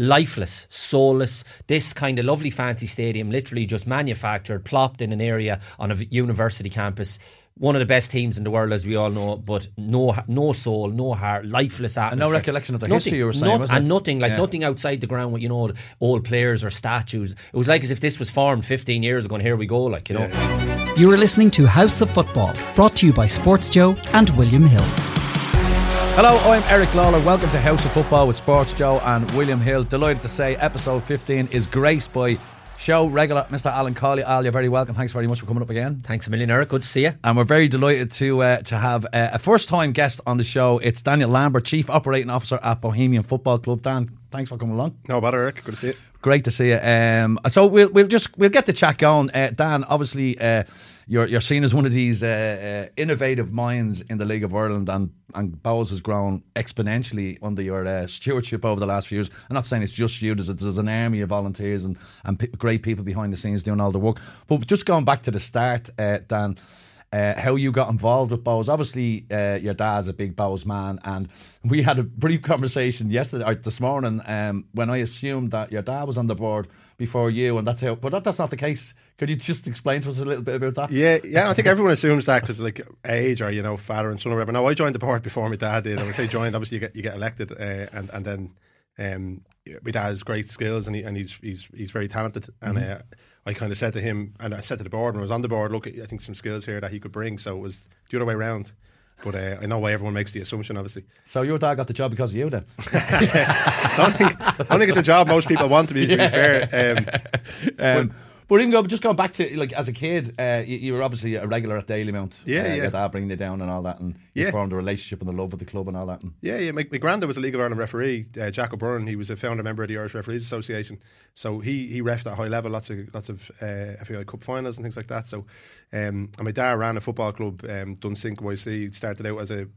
lifeless, soulless. This kind of lovely fancy stadium, literally just manufactured, plopped in an area on a university campus one of the best teams in the world, as we all know, but no no soul, no heart, lifeless atmosphere. And no recollection of the nothing, history you were saying, not, and it? nothing like Yeah. nothing outside the ground with you know old players or statues. It was like as if this was formed 15 years ago, and here we go, like you know. You are listening to House of Football, brought to you by SportsJOE and William Hill. Hello, I'm Eric Lawler. Welcome to House of Football with SportsJOE and William Hill. Delighted to say episode 15 is graced by show regular Mr. Alan Cawley. Al, you're very welcome. Thanks very much for coming up again. Thanks a million, Eric. Good to see you. And we're very delighted to uh, to have uh, a first time guest on the show. It's Daniel Lambert, Chief Operating Officer at Bohemian Football Club. Dan, thanks for coming along. No bother, Eric. Good to see you. Great to see you. Um, so we'll we'll just we'll get the chat going. Uh, Dan, obviously, uh, you're you're seen as one of these uh, uh, innovative minds in the League of Ireland, and and Bohs has grown exponentially under your uh, stewardship over the last few years. I'm not saying it's just you. There's, there's an army of volunteers and and p- great people behind the scenes doing all the work. But just going back to the start, uh, Dan. Uh, how you got involved with Bohs. Obviously, uh, your dad's a big Bohs man, and we had a brief conversation yesterday or this morning um, when I assumed that your dad was on the board before you, and that's how. But that, that's not the case. Could you just explain to us a little bit about that? Yeah, yeah. I think everyone assumes that because like age or you know father and son or whatever. Now I joined the board before my dad did. I say joined, obviously you get you get elected, uh, and and then um, my dad has great skills and he and he's he's he's very talented. And uh, I kind of said to him, and I said to the board when I was on the board, look, I think some skills here that he could bring. So it was the other way around. But uh, I know why everyone makes the assumption, obviously. So your dad got the job because of you, then? I don't think, I don't think it's a job most people want to be, to be fair. Um, Um, but even go, just going back to like as a kid, uh, you, you were obviously a regular at Dalymount. Yeah, uh, yeah. Your dad bringing you down and all that, and you Yeah. formed a relationship and the love of the club and all that. And Yeah, yeah. My, my granddad was a League of Ireland referee, uh, Jack O'Byrne. He was a founder member of the Irish Referees Association. So he he refed at high level, lots of lots of uh, FAI Cup finals and things like that. So, um, and my dad ran a football club, um, Dunsink YC. Started out as a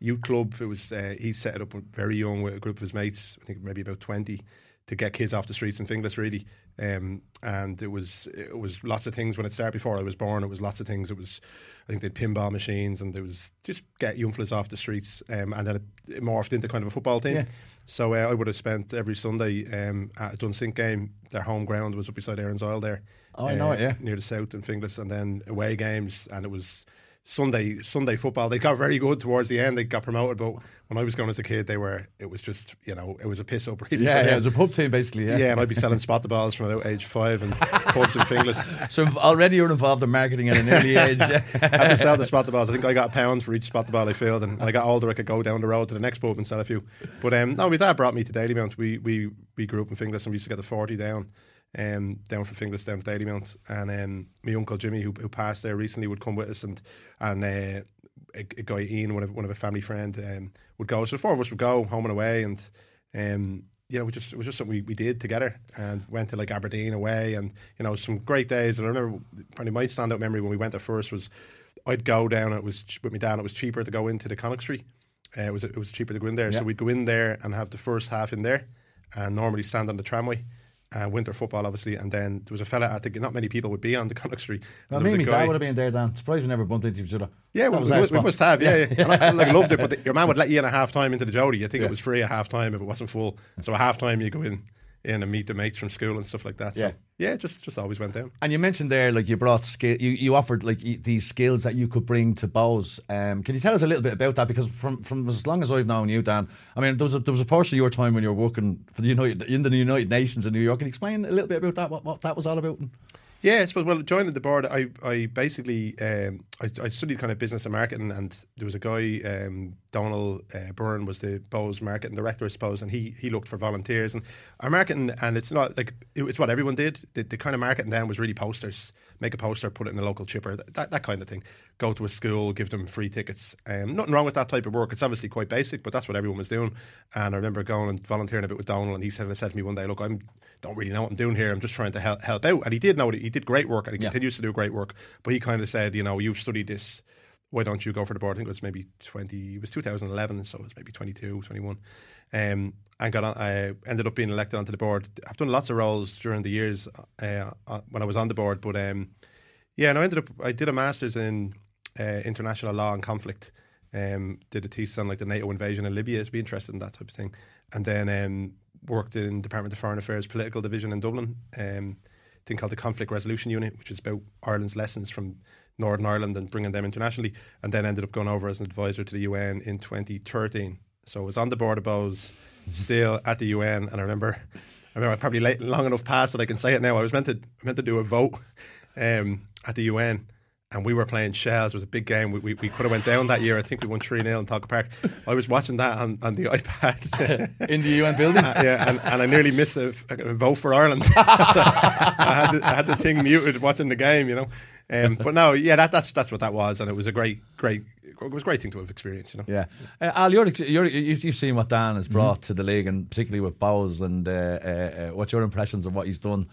youth club. It was uh, he set it up very young with a group of his mates. I think maybe about twenty to get kids off the streets in Finglas, really. Um, and it was it was lots of things when it started. Before I was born, it was lots of things. It was I think they had pinball machines, and there was just get young fellas off the streets. Um, and then it, it morphed into kind of a football team. Yeah. So uh, I would have spent every Sunday um, at a Dunsink game. Their home ground was up beside Aaron's Oil there. Oh, I know it, yeah. near the south in Finglas, and then away games, and it was. Sunday Sunday football. They got very good towards the end. They got promoted, but when I was going as a kid, they were. It was just you know it was a piss up really. yeah, yeah, it was a pub team basically. Yeah, Yeah, and I'd be selling spot the balls from about age five and pubs and Finglas. So already you're involved in marketing at an early age. I had to sell the spot the balls. I think I got a pound for each spot the ball I filled, and when I got older, I could go down the road to the next pub and sell a few. But um, no, my dad brought me to Dalymount. We we we grew up in Finglas, and we used to get the forty down, um, down from Finglas down to Dalymount. And um, my uncle Jimmy, who, who passed there recently, would come with us, and and uh, a, a guy Ian, one of one of a family friend, um, would go. So the four of us would go home and away, and um, you know, we just it was just something we, we did together, and went to like Aberdeen away, and you know, some great days. And I remember probably my standout memory when we went there first was I'd go down. It was with my dad. It was cheaper to go into the Connachtry. Uh, it was it was cheaper to go in there, Yeah. so we'd go in there and have the first half in there, and normally stand on the tramway. Uh, winter football, obviously, and then there was a fella at the. Not many people would be on the Connachtry. Well, me and dad would have been there, Dan. Surprised we never bumped into each other. yeah, well, we, our we must have. Yeah, yeah. And I like, loved it, but the, your man would let you in at half time into the Jodi. I think Yeah. it was free at half time if it wasn't full. So at half time, you go in, in and meet the mates from school and stuff like that. Yeah. So yeah, just just always went down. And you mentioned there, like you brought skill, you, you offered like y- these skills that you could bring to Bohs. Um, can you tell us a little bit about that? Because from from as long as I've known you, Dan, I mean, there was a, there was a portion of your time when you were working for the United in the United Nations in New York. Can you explain a little bit about that? What, what that was all about? Yeah, I suppose. Well, joining the board, I I basically um, I, I studied kind of business and marketing, and there was a guy, um, Donald uh, Byrne, was the Bohs marketing director, I suppose, and he he looked for volunteers and our marketing, and it's not like it, it's what everyone did. The, the kind of marketing then was really posters, make a poster, put it in a local chipper, that that kind of thing. Go to a school, give them free tickets. Um, nothing wrong with that type of work. It's obviously quite basic, but that's what everyone was doing. And I remember going and volunteering a bit with Donald, and he said, said to me one day, "Look, I'm don't really know what I'm doing here. I'm just trying to help help out." And he did know that he did great work, and he Yeah. continues to do great work. But he kind of said, "You know, you've studied this." Why don't you go for the board? I think it was maybe 20, it was 2011, so it was maybe 22, 21. Um, and got on, I ended up being elected onto the board. I've done lots of roles during the years uh, uh, when I was on the board, but um, yeah, and I ended up, I did a master's in uh, international law and conflict. Um, did a thesis on like the NATO invasion in Libya, to be interested in that type of thing. And then um, worked in Department of Foreign Affairs Political Division in Dublin. Um, thing called the Conflict Resolution Unit, which is about Ireland's lessons from Northern Ireland and bringing them internationally, and then ended up going over as an advisor to the UN in 2013. So I was on the board of Bohs, still at the UN, and I remember, I remember probably late, long enough past that I can say it now. I was meant to meant to do a vote um, at the UN, and we were playing Shels. It was a big game. We, we, we could have went down that year. I think we won 3 0 in Tolka Park. I was watching that on, on the iPad. in the UN building. Uh, yeah, and, and I nearly missed a, a vote for Ireland. I, had the, I had the thing muted watching the game, you know. Um, but no, yeah, that, that's that's what that was, and it was a great, great, it was a great thing to have experienced, you know. Yeah, uh, Al, you're, you're, you've, you've seen what Dan has brought mm-hmm. to the league, and particularly with Bohs, and uh, uh, uh, what's your impressions of what he's done?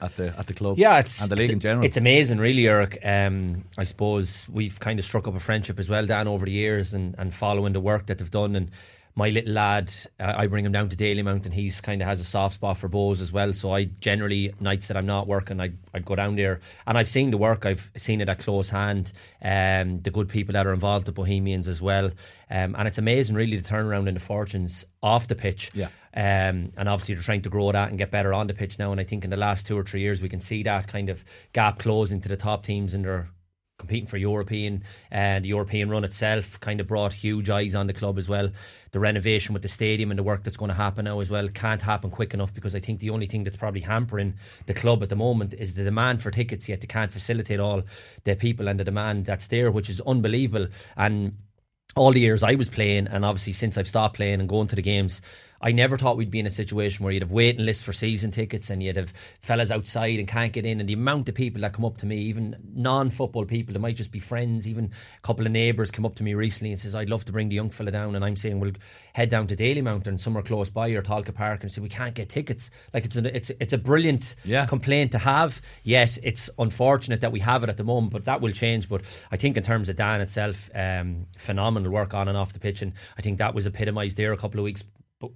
at the at the club. Yeah, it's and the league in general. It's amazing, really, Eric. Um, I suppose we've kind of struck up a friendship as well, Dan, over the years, and, and following the work that they've done. And my little lad, uh, I bring him down to Dalymount, and he's kind of has a soft spot for Bohs as well. So I generally nights that I'm not working, I I'd go down there, and I've seen the work. I've seen it at close hand. Um, the good people that are involved, the Bohemians as well, um, and it's amazing, really, the turnaround in the fortunes off the pitch. Yeah. Um, and obviously they're trying to grow that and get better on the pitch now. And I think in the last two or three years we can see that kind of gap closing to the top teams and they're competing for European and the European run itself kind of brought huge eyes on the club as well. The renovation with the stadium and the work that's going to happen now as well can't happen quick enough because I think the only thing that's probably hampering the club at the moment is the demand for tickets. Yet they can't facilitate all the people and the demand that's there, which is unbelievable. And all the years I was playing, and obviously since I've stopped playing and going to the games, I never thought we'd be in a situation where you'd have waiting lists for season tickets and you'd have fellas outside and can't get in. And the amount of people that come up to me, even non football people, that might just be friends, even a couple of neighbours come up to me recently and says, I'd love to bring the young fella down. And I'm saying, we'll head down to Daly Mountain, somewhere close by or Tolka Park and say, we can't get tickets. Like it's a, it's, it's a brilliant yeah. complaint to have. Yet it's unfortunate that we have it at the moment, but that will change. But I think in terms of Dan itself, um, phenomenal work on and off the pitch. And I think that was epitomised there a couple of weeks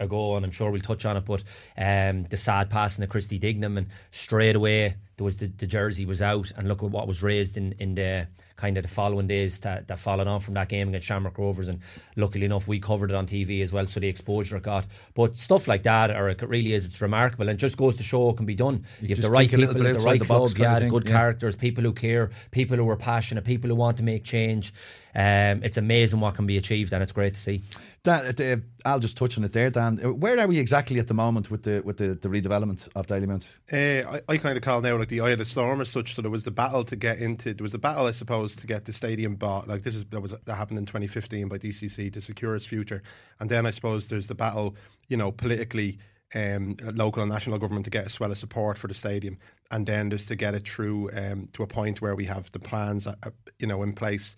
ago, and I'm sure we'll touch on it. But um, the sad passing of Christy Dignam, and straight away there was the, the jersey was out, and look at what was raised in in the kind of the following days that, that followed on from that game against Shamrock Rovers. And luckily enough, we covered it on TV as well, so the exposure it got. But stuff like that, or it really is, it's remarkable and just goes to show it can be done. You, you have the right people at the right the club, yeah, good yeah. characters, people who care, people who are passionate, people who want to make change. Um, it's amazing what can be achieved, and it's great to see. Dan, uh, I'll just touch on it there, Dan. Uh, where are we exactly at the moment with the with the, the redevelopment of Dalymount? Uh, I, I kind of call now like the eye of the storm as such. So there was the battle to get into. There was the battle, I suppose, to get the stadium bought. Like this is that was that happened in 2015 by DCC to secure its future, and then I suppose there's the battle, you know, politically. Um, local and national government to get a swell of support for the stadium, and then there's to get it through um, to a point where we have the plans, uh, you know, in place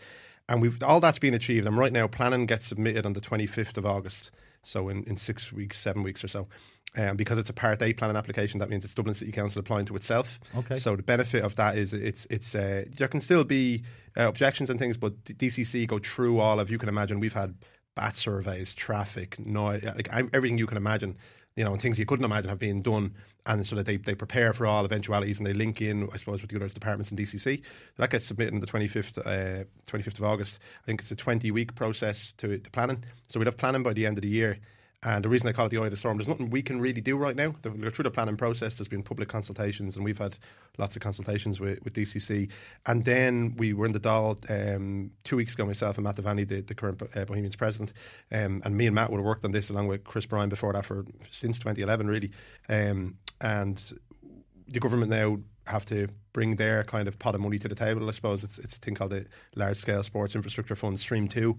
and we've all that's been achieved. And right now, planning gets submitted on the 25th of August, so in, in six weeks, seven weeks or so. Um, because it's a Part A planning application, that means it's Dublin City Council applying to itself. Okay. So the benefit of that is it's it's uh, there can still be uh, objections and things, but DCC go through all of. You can imagine we've had bat surveys, traffic, noise, like everything you can imagine you know, and things you couldn't imagine have been done, and so that they, they prepare for all eventualities and they link in, I suppose, with the other departments in DCC. That gets submitted on the 25th, uh, 25th of August. I think it's a 20 week process to, to planning. So we'd have planning by the end of the year. And the reason I call it the eye of the storm, there's nothing we can really do right now. Through the planning process. There's been public consultations, and we've had lots of consultations with, with DCC. And then we were in the Dáil um, two weeks ago, myself and Matt Devaney, the, the current uh, Bohemians president. Um, and me and Matt would have worked on this along with Chris Bryan before that for since 2011, really. Um, and the government now have to bring their kind of pot of money to the table. I suppose it's it's a thing called the Large Scale Sports Infrastructure Fund, Stream Two,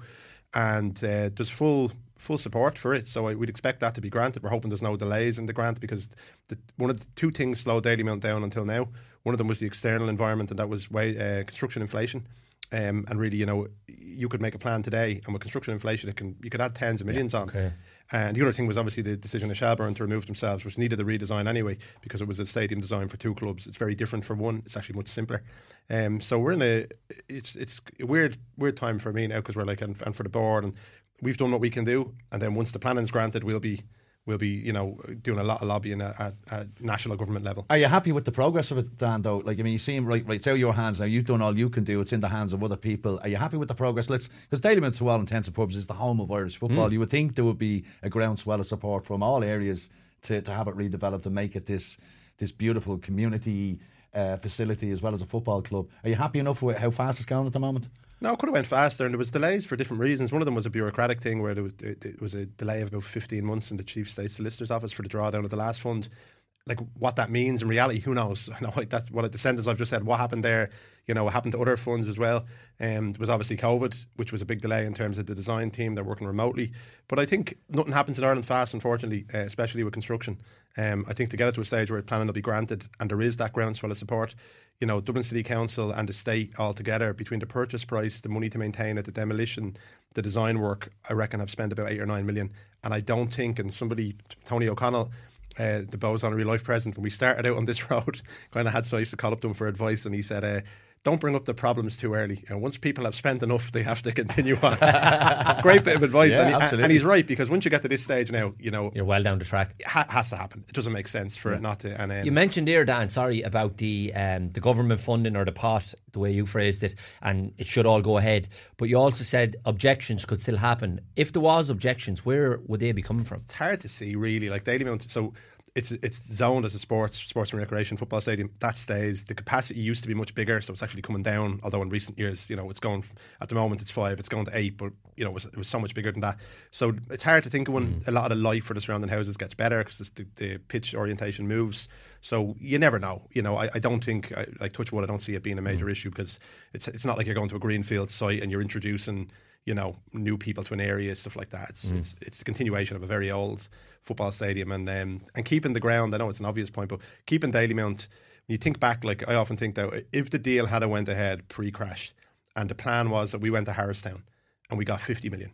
and uh, there's full full support for it. So we'd expect that to be granted. We're hoping there's no delays in the grant because the, one of the two things slowed Dalymount down until now. One of them was the external environment, and that was way, uh, construction inflation. Um, and really, you know, you could make a plan today, and with construction inflation, it can you could add tens of millions yeah, on. And the other thing was obviously the decision of Shelbourne to remove themselves, which needed a redesign anyway, because it was a stadium design for two clubs. It's very different for one. It's actually much simpler. Um, so we're in a it's it's a weird weird time for me now because we're like and, and for the board and we've done what we can do, and then once the planning's granted, we'll be we'll be you know doing a lot of lobbying at, at, at, national government level. Are you happy with the progress of it, Dan? Though, like I mean, you seem right, right. It's out of your hands now. You've done all you can do. It's in the hands of other people. Are you happy with the progress? Let's because Dalymount, to all intents and purposes, is the home of Irish football. Mm. You would think there would be a groundswell of support from all areas to, to have it redeveloped and make it this this beautiful community uh, facility as well as a football club. Are you happy enough with how fast it's going at the moment? No, it could have went faster, and there was delays for different reasons. One of them was a bureaucratic thing where there was, it, it was a delay of about fifteen months in the chief state solicitor's office for the drawdown of the last fund. Like what that means in reality, who knows? I know that's what the sentence I've just said. What happened there? You know, what happened to other funds as well? Um, was obviously COVID, which was a big delay in terms of the design team. They're working remotely, but I think nothing happens in Ireland fast, unfortunately, uh, especially with construction. Um, I think to get it to a stage where planning will be granted and there is that groundswell of support, you know, Dublin City Council and the state all together between the purchase price, the money to maintain it, the demolition, the design work, I reckon I've spent about eight or nine million. And I don't think, and somebody, Tony O'Connell, uh, the Bohs on a real life present, when we started out on this road, kind of had so I used to call up to him for advice, and he said, uh, don't bring up the problems too early. And once people have spent enough, they have to continue on. Great bit of advice. Yeah, and, he- absolutely. and he's right, because once you get to this stage now, you know, You're well down the track. it ha- has to happen. It doesn't make sense for it not to. And um, You mentioned there, Dan, sorry, about the um, the government funding or the pot, the way you phrased it, and it should all go ahead. But you also said objections could still happen. If there was objections, where would they be coming from? it's hard to see really. Like Dalymount, so it's it's zoned as a sports sports and recreation football stadium. That stays. The capacity used to be much bigger, so it's actually coming down. Although in recent years, you know, it's going at the moment it's five, it's going to eight, but you know, it was, it was so much bigger than that. So it's hard to think of when mm-hmm. a lot of the life for the surrounding houses gets better because the, the pitch orientation moves. So you never know. You know, I, I don't think I, like touch wood. I don't see it being a major mm. issue because it's it's not like you're going to a greenfield site and you're introducing you know new people to an area stuff like that. It's it's it's a continuation of a very old football stadium and um, and keeping the ground. I know it's an obvious point, but keeping Dalymount. When you think back, like I often think that if the deal had a went ahead pre-crash, and the plan was that we went to Harristown and we got fifty million.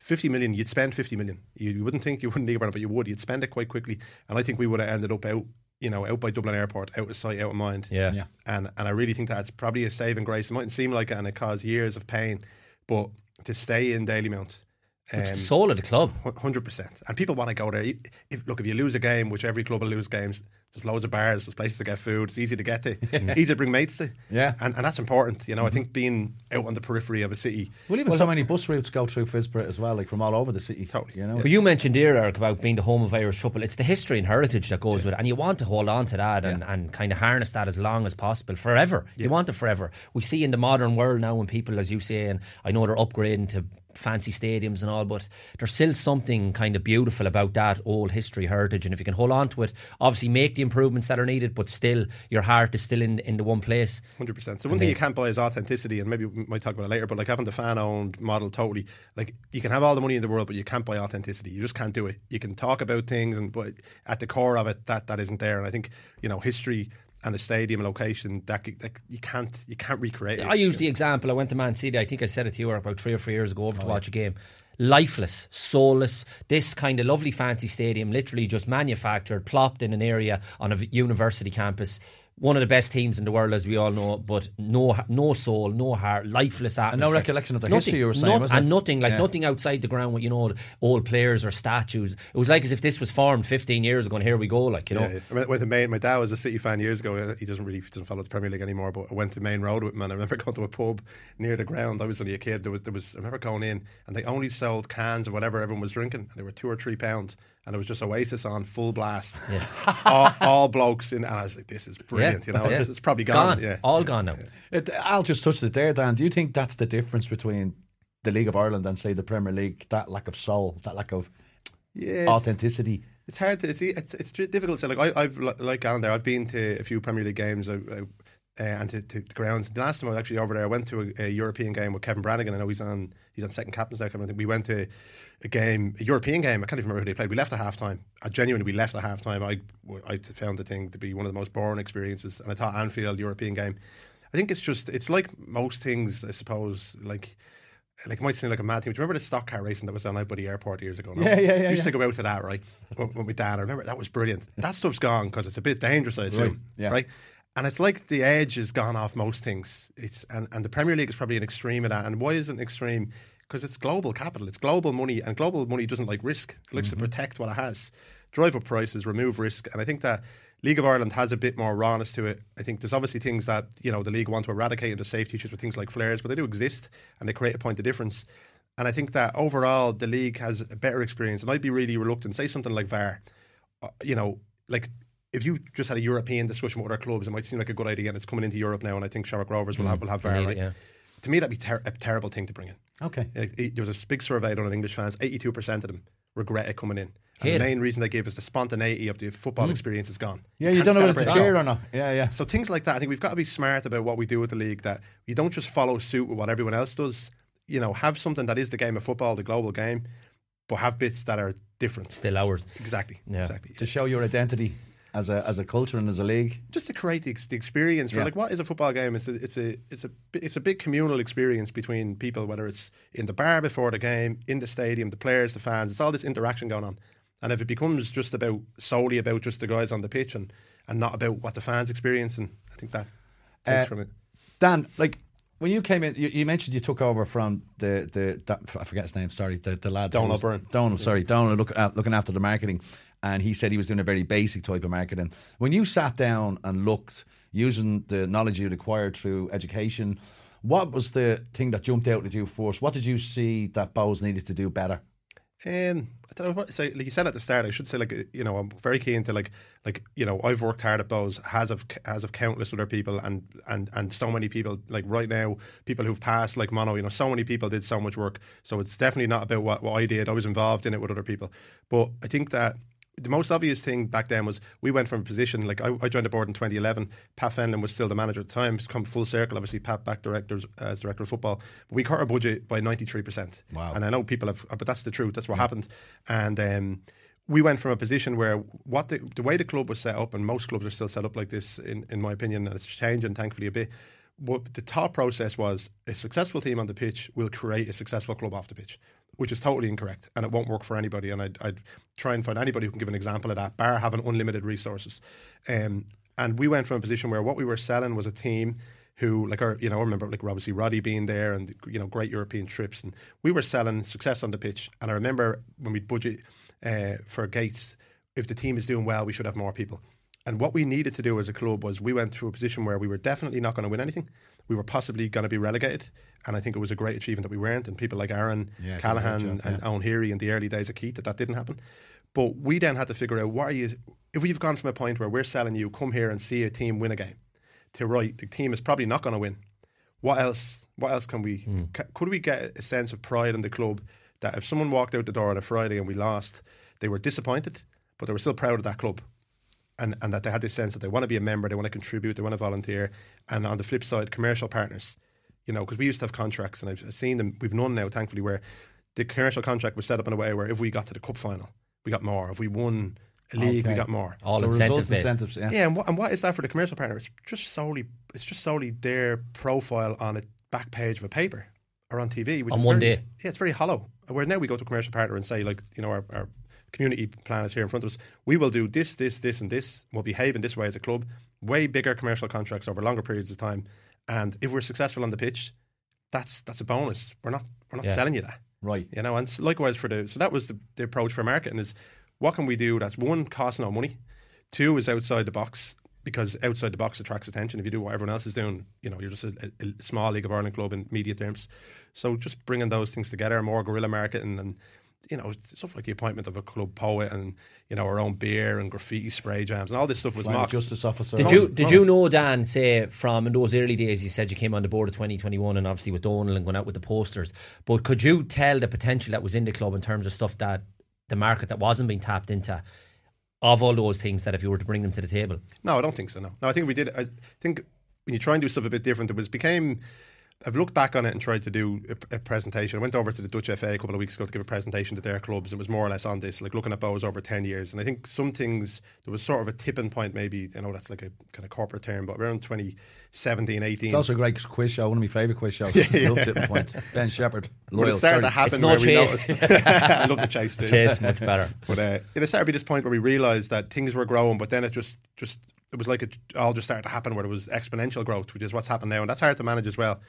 50 million, you'd spend 50 million. You, you wouldn't think you wouldn't leave around, but you would. You'd spend it quite quickly. And I think we would have ended up out, you know, out by Dublin Airport, out of sight, out of mind. Yeah. Yeah. And and I really think that's probably a saving grace. It mightn't seem like it and it caused years of pain, but to stay in Dalymount, It's um, the soul of the club. Hundred percent, and people want to go there. If- look, if you lose a game, which every club will lose games, there's loads of bars, there's places to get food. It's easy to get to, easy to bring mates to. Yeah. and, and that's important. You know, I mm-hmm. think being out on the periphery of a city, Well, even so many bus routes go through Phibsborough as well, like from all over the city. Totally. You know, But you mentioned here, Eric, about being the home of Irish football. It's the history and heritage that goes with it. And you want to hold on to that and, and kind of harness that as long as possible, forever. You want it forever. We see in the modern world now when people, as you say, and I know they're upgrading to fancy stadiums and all, but there's still something kind of beautiful about that old history, heritage. And if you can hold on to it, obviously make the improvements that are needed, but still your heart is still in, in the one place. Hundred percent. So one thing you can't buy is authenticity, and maybe we might talk about it later. But like having the fan-owned model, totally. Like you can have all the money in the world, but you can't buy authenticity. You just can't do it. You can talk about things, and but at the core of it, that that isn't there. And I think you know history and the stadium location that, that you can't you can't recreate. it. I use the example. I went to Man City. I think I said it to you about three or four years ago over to watch oh, a game. Lifeless, soulless. This kind of lovely fancy stadium, literally just manufactured, plopped in an area on a university campus. One of the best teams in the world, as we all know, but no, no soul, no heart, lifeless atmosphere. no recollection of the Nothing, history you were saying, not- and it? nothing like Yeah. nothing outside the ground with you know old players or statues. It was like as if this was formed 15 years ago, and here we go. Like you know, Yeah, yeah. I went- went to Maine. My dad was a City fan years ago. He doesn't really he doesn't follow the Premier League anymore. But I went to Maine Road with him, and I remember going to a pub near the ground. I was only a kid. There was there was. I remember going in, and they only sold cans of whatever everyone was drinking, and they were two or three pounds, and it was just Oasis on full blast. all, all blokes in, and I was like, "This is brilliant." You know, Yeah. it's, it's probably gone. Yeah, all gone now. It, I'll just touch it there, Dan. Do you think that's the difference between the League of Ireland and say the Premier League? That lack of soul, that lack of yeah. it's- authenticity. It's hard to it's it's, it's difficult to say. Like I, I've like Alan there. I've been to a few Premier League games. I, I, uh, and to, to the grounds. The last time I was actually over there, I went to a, a European game with Kevin Brannigan. I know he's on he's on Second Captains there. Kevin, I think we went to a game, a European game. I can't even remember who they played. We left at half time. I genuinely we left at half time. I I found the thing to be one of the most boring experiences. And I thought Anfield European game. I think it's just it's like most things. I suppose like. Like it might seem like a mad thing. Do you remember the stock car racing that was on out by the airport years ago? No? Yeah, yeah, yeah, Used yeah. to go out to that, right? With, with my dad. I remember that was brilliant. That stuff's gone because it's a bit dangerous, I assume. yeah. Right? And it's like the edge has gone off most things. It's and, and the Premier League is probably an extreme of that. And why is it an extreme? Because it's global capital, it's global money, and global money doesn't like risk. It likes Mm-hmm. to protect what it has, drive up prices, remove risk. And I think that League of Ireland has a bit more rawness to it. I think there's obviously things that you know the league want to eradicate into safety issues with things like flares, but they do exist and they create a point of difference. And I think that overall the league has a better experience. And I'd be really reluctant. Say something like VAR. uh, you know, like if you just had a European discussion with other clubs, it might seem like a good idea, and it's coming into Europe now, and I think Shamrock Rovers will mm, have will have VAR. yeah. To me, that'd be ter- a terrible thing to bring in. Okay. Like, it- there was a big survey done on English fans. Eighty-two percent of them regret it coming in. And Hate the it. main reason they gave is the spontaneity of the football mm. experience is gone. Yeah, you can't don't know whether to cheer or not. Yeah, yeah. so things like that, I think we've got to be smart about what we do with the league. That you don't just follow suit with what everyone else does. You know, have something that is the game of football, the global game, but have bits that are different. Still ours. Exactly. Yeah. Exactly. To show your identity as a as a culture and as a league. Just to create the, the experience for Yeah. like what is a football game? It's a, it's a it's a it's a big communal experience between people, whether it's in the bar before the game, in the stadium, the players, the fans. It's all this interaction going on. And if it becomes just about solely about just the guys on the pitch and, and not about what the fans experience, and I think that takes Uh, from it. Dan, like when you came in, you, you mentioned you took over from the the that, I forget his name. Sorry, the the lad. Donald Byrne. Donald, sorry, Donald look, uh, looking after the marketing, and he said he was doing a very basic type of marketing. When you sat down and looked, using the knowledge you'd acquired through education, what was the thing that jumped out at you first? What did you see that Bohs needed to do better? Um, I don't know say. Like you said at the start, I should say like uh, you know I'm very keen to like like you know I've worked hard at Bohs, has of has of countless other people, and and and so many people like right now people who've passed like Mono. You know, so many people did so much work. So it's definitely not about what, what I did. I was involved in it with other people, but I think that. The most obvious thing back then was we went from a position like I, I joined the board in 2011. Pat Fenlon was still the manager at the time. It's come full circle. Obviously, Pat back directors as director of football. We cut our budget by 93 percent. Wow. And I know people have, but that's the truth. That's what happened. And um, we went from a position where what the, the way the club was set up, and most clubs are still set up like this, in, in my opinion, and it's changing thankfully a bit. But the thought process was a successful team on the pitch will create a successful club off the pitch, which is totally incorrect, and it won't work for anybody. And I'd, I'd try and find anybody who can give an example of that. Bar having unlimited resources, um, and we went from a position where what we were selling was a team who like our you know I remember like obviously Roddy being there and you know great European trips and we were selling success on the pitch and I remember when we budget uh, for Gates if the team is doing well we should have more people and what we needed to do as a club was we went to a position where we were definitely not going to win anything we were possibly going to be relegated and I think it was a great achievement that we weren't and people like Aaron Yeah, did a great Callaghan job, and yeah. Owen Heary in the early days of Keith that that didn't happen but we then had to figure out why you if we've gone from a point where we're selling you come here and see a team win a game to right, the team is probably not going to win. What else? What else can we? Hmm. ca- could we get a sense of pride in the club that if someone walked out the door on a Friday and we lost, they were disappointed, but they were still proud of that club, and and that they had this sense that they want to be a member, they want to contribute, they want to volunteer, and on the flip side, commercial partners, you know, because we used to have contracts, and I've I've seen them. We've none now, thankfully, where the commercial contract was set up in a way where if we got to the cup final, we got more. If we won a league, we got more. All so incentive incentives, yeah. Yeah, and what, and what is that for the commercial partner? It's just solely it's just solely their profile on a back page of a paper or on TV. Which On is one very- day. Yeah, it's very hollow. Where now we go to a commercial partner and say, like, you know, our, our community plan is here in front of us. We will do this, this, this, and this. We'll behave in this way as a club. Way bigger commercial contracts over longer periods of time. And if we're successful on the pitch, that's that's a bonus. We're not we're not Yeah. selling you that. Right. You know, and likewise for the so that was the, the approach for marketing is what can we do that's one cost no money, two is outside the box because outside the box attracts attention. If you do what everyone else is doing, you know, you're just a, a, a small League of Ireland club in media terms. So just bringing those things together, more guerrilla marketing and. You know, stuff like the appointment of a club poet and you know our own beer and graffiti spray jams and all this stuff was Climate mocked. justice officer. Did you did you know Dan say from in those early days you said you came on the board of 2021 and obviously with Donald and going out with the posters but could you tell the potential that was in the club in terms of stuff that the market that wasn't being tapped into of all those things that if you were to bring them to the table No, I don't think so. No, no. I think we did. I think when you try and do stuff a bit different, it was became. I've looked back on it and tried to do a, a presentation. I went over to the Dutch FA a couple of weeks ago to give a presentation to their clubs. It was more or less on this, like looking at Bohs over ten years. And I think some things there was sort of a tipping point. Maybe I know that's like a kind of corporate term, but around 2017, 18. It's also a great quiz show, one of my favourite quiz shows. Love Tipping Point. Ben Shephard. when Loyal. it started to happen, It's no where we chase. noticed- I love the chase. too. chase much better But uh, it started to be this point where we realised that things were growing, but then it just just it was like it all just started to happen where there was exponential growth, which is what's happened now, and that's hard to manage as well.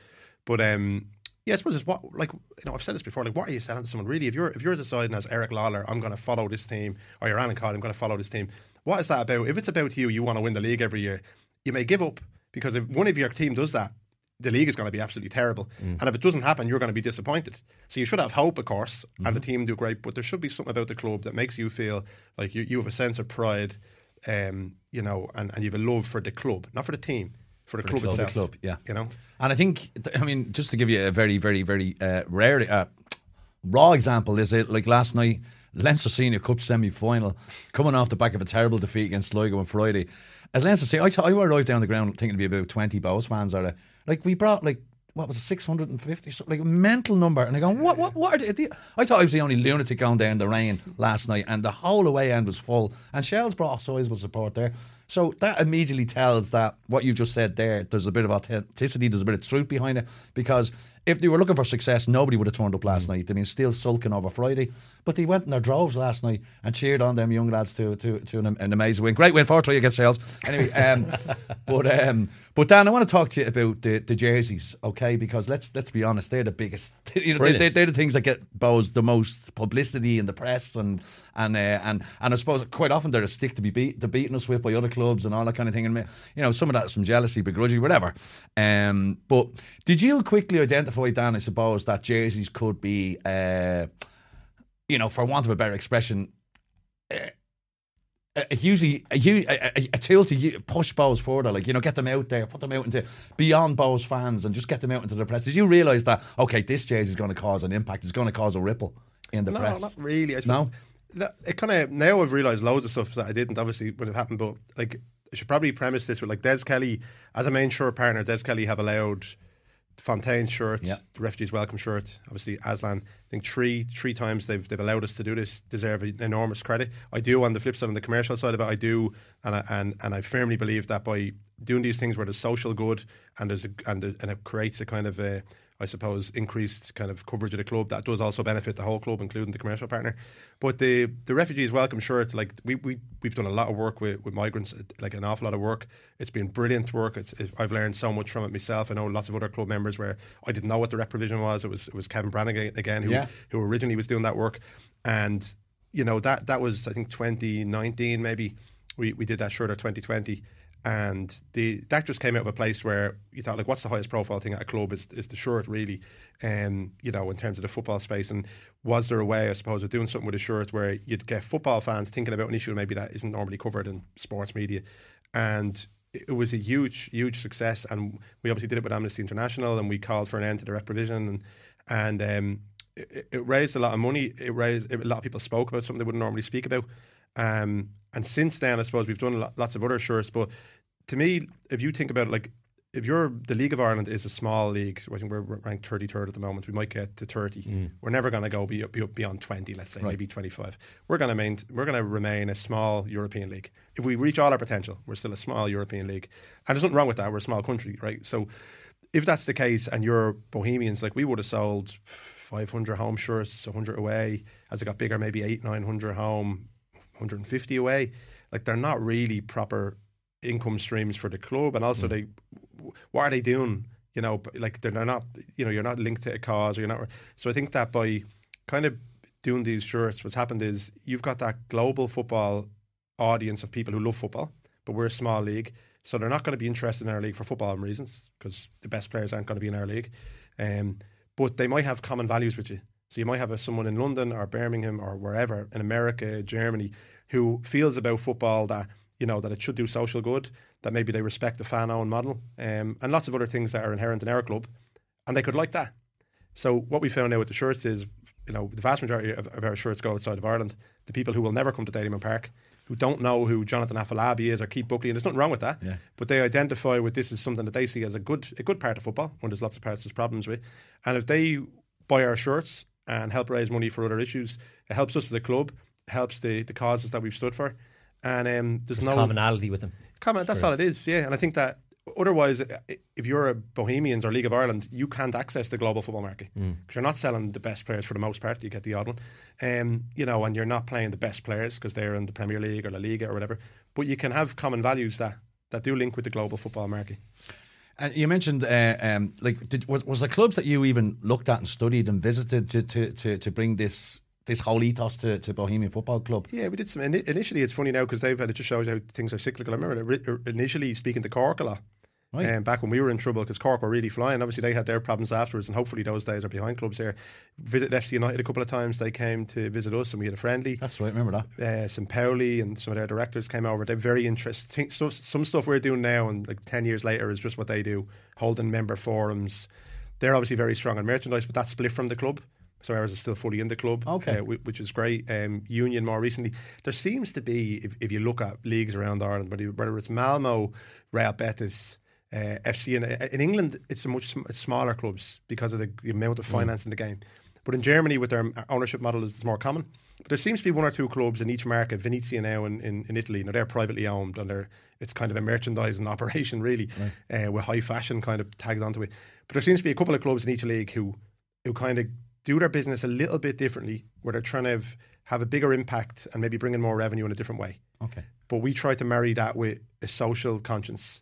But um, yeah, I suppose it's what like you know I've said this before. Like, what are you selling to someone really? If you're if you're deciding as Eric Lawler, I'm going to follow this team, or you're Alan Cawley, I'm going to follow this team. What is that about? If it's about you, you want to win the league every year. You may give up because if one of your team does that, the league is going to be absolutely terrible. Mm. And if it doesn't happen, you're going to be disappointed. So you should have hope, of course, and Mm-hmm. the team do great. But there should be something about the club that makes you feel like you, you have a sense of pride, um, you know, and, and you have a love for the club, not for the team, for the club club, the itself. club, yeah. You know, And I think, I mean, just to give you a very, very, very uh, rare, uh, raw example is it like last night, Leinster Senior Cup semi final, coming off the back of a terrible defeat against Sligo on Friday. As Leinster Senior, I, I arrived down the ground thinking it'd be about 20 Bohs fans. Or like, we brought like, what was it, 650, something, like a mental number. And I go, what, what, what are they? I thought I was the only lunatic going down the rain last night, and the whole away end was full. And Shels brought a sizable support there. So that immediately tells that what you just said there, there's a bit of authenticity, there's a bit of truth behind it. Because if they were looking for success, nobody would have turned up last night. I mean, still sulking over Friday. But they went in their droves last night and cheered on them young lads to to, to an, an amazing win. Great win, 4 3 against Shels. Anyway, um, but um, but Dan, I want to talk to you about the, the jerseys, okay? Because let's let's be honest, they're the biggest. You know, they, they're the things that get Bohs the most publicity in the press and and uh, and and I suppose quite often they're a stick to be beat, to beating us with by other clubs and all that kind of thing. And you know, some of that's from jealousy, begrudgery, whatever. Um, but did you quickly identify, Dan? I suppose that jerseys could be, uh, you know, for want of a better expression. Uh, a, hugely a, a, a, a tool to push Bohs further, like you know, get them out there, put them out into beyond Bohs fans, and just get them out into the press. Did you realise that okay, this jersey is going to cause an impact? It's going to cause a ripple in the no, press. No, not really. I No? It kind of now I've realised loads of stuff that I didn't obviously when it happened, but like I should probably premise this with like Des Kelly as a main shirt partner. Des Kelly have allowed Fontaines shirt, Yeah. the Refugees Welcome shirt, obviously Aslan. I think three three times they've they've allowed us to do this. Deserve enormous credit. I do on the flip side, on the commercial side of it, I do, and I, and and I firmly believe that by doing these things where there's social good and there's a, and there's, and it creates a kind of a I suppose increased kind of coverage of the club that does also benefit the whole club, including the commercial partner. But the the refugees welcome shirt, like we we we've done a lot of work with, with migrants, like an awful lot of work. It's been brilliant work. It's, it's, I've learned so much from it myself. I know lots of other club members where I didn't know what the rep provision was. It was it was Kevin Brannigan again who Yeah. who originally was doing that work, and you know that that was I think 2019 maybe we we did that shirt or 2020 and the that just came out of a place where you thought like what's the highest profile thing at a club is is the shirt really um you know in terms of the football space. And was there a way I suppose of doing something with a shirt where you'd get football fans thinking about an issue maybe that isn't normally covered in sports media? And it was a huge huge success. And we obviously did it with Amnesty International and we called for an end to direct provision and and um it, it raised a lot of money. It raised a lot of people spoke about something they wouldn't normally speak about. Um, and since then, I suppose we've done lots of other shirts. But to me, if you think about it, like if you're the League of Ireland is a small league, I think we're ranked 33rd at the moment. We might get to 30. Mm. We're never going to go be, be beyond 20, let's say, maybe 25. We're going to main, we're going to remain a small European league. If we reach all our potential, we're still a small European league, and there's nothing wrong with that. We're a small country, right? So if that's the case, and you're Bohemians, like we would have sold 500 home shirts, 100 away. As it got bigger, maybe eight, 900 home, 150 away. Like they're not really proper income streams for the club, and also they, what are they doing? You know, like they're, they're not. You know, you're not linked to a cause, or you're not. So I think that by kind of doing these shirts, what's happened is you've got that global football audience of people who love football, but we're a small league, so they're not going to be interested in our league for football reasons because the best players aren't going to be in our league. Um, but they might have common values with you. So you might have a, someone in London or Birmingham or wherever in America, Germany, who feels about football that you know that it should do social good, that maybe they respect the fan-owned model, um, and lots of other things that are inherent in our club, and they could like that. So what we found out with the shirts is, you know, the vast majority of, of our shirts go outside of Ireland. The people who will never come to Dalymount Park, who don't know who Jonathan Afolabi is or Keith Buckley, and there's nothing wrong with that. Yeah. But they identify with this as something that they see as a good a good part of football, when there's lots of parts there's problems with. And if they buy our shirts and help raise money for other issues, it helps us as a club, helps the, the causes that we've stood for. And um, there's, There's no commonality with them. comment. That's all it is, yeah. And I think that otherwise, if you're a Bohemians or League of Ireland, you can't access the global football market because you're not selling the best players for the most part. You get the odd one, um, you know, and you're not playing the best players because they're in the Premier League or La Liga or whatever. But you can have common values that that do link with the global football market. And you mentioned, uh, um, like, did, was was there clubs that you even looked at and studied and visited to to to, to bring this this whole ethos to, to Bohemian Football Club? Yeah, we did some. Initially, it's funny now because they've had it just shows how things are cyclical. I remember initially speaking to Cork a lot. Right. Um, back when we were in trouble because Cork were really flying. Obviously, they had their problems afterwards, and hopefully those days are behind clubs here. Visited FC United a couple of times. They came to visit us, and we had a friendly. That's right. Remember that? Uh, St. Pauli and some of their directors came over. They're very interesting stuff. Some stuff we're doing now, and like ten years later, is just what they do, holding member forums. They're obviously very strong on merchandise, but that's split from the club. So ours is still fully in the club, Okay. uh, which is great. Um, Union more recently, there seems to be, if, if you look at leagues around Ireland, whether it's Malmo, Real Betis, uh, FC, in, in England, it's a much sm- smaller clubs because of the, the amount of finance in the game. But in Germany, with their ownership model, it's more common. But there seems to be one or two clubs in each market. Venezia now in, in, in Italy, now they're privately owned and they're it's kind of a merchandising operation really, uh, with high fashion kind of tagged onto it. But there seems to be a couple of clubs in each league who who kind of do their business a little bit differently, where they're trying to have, have a bigger impact and maybe bring in more revenue in a different way. Okay. But we try to marry that with a social conscience,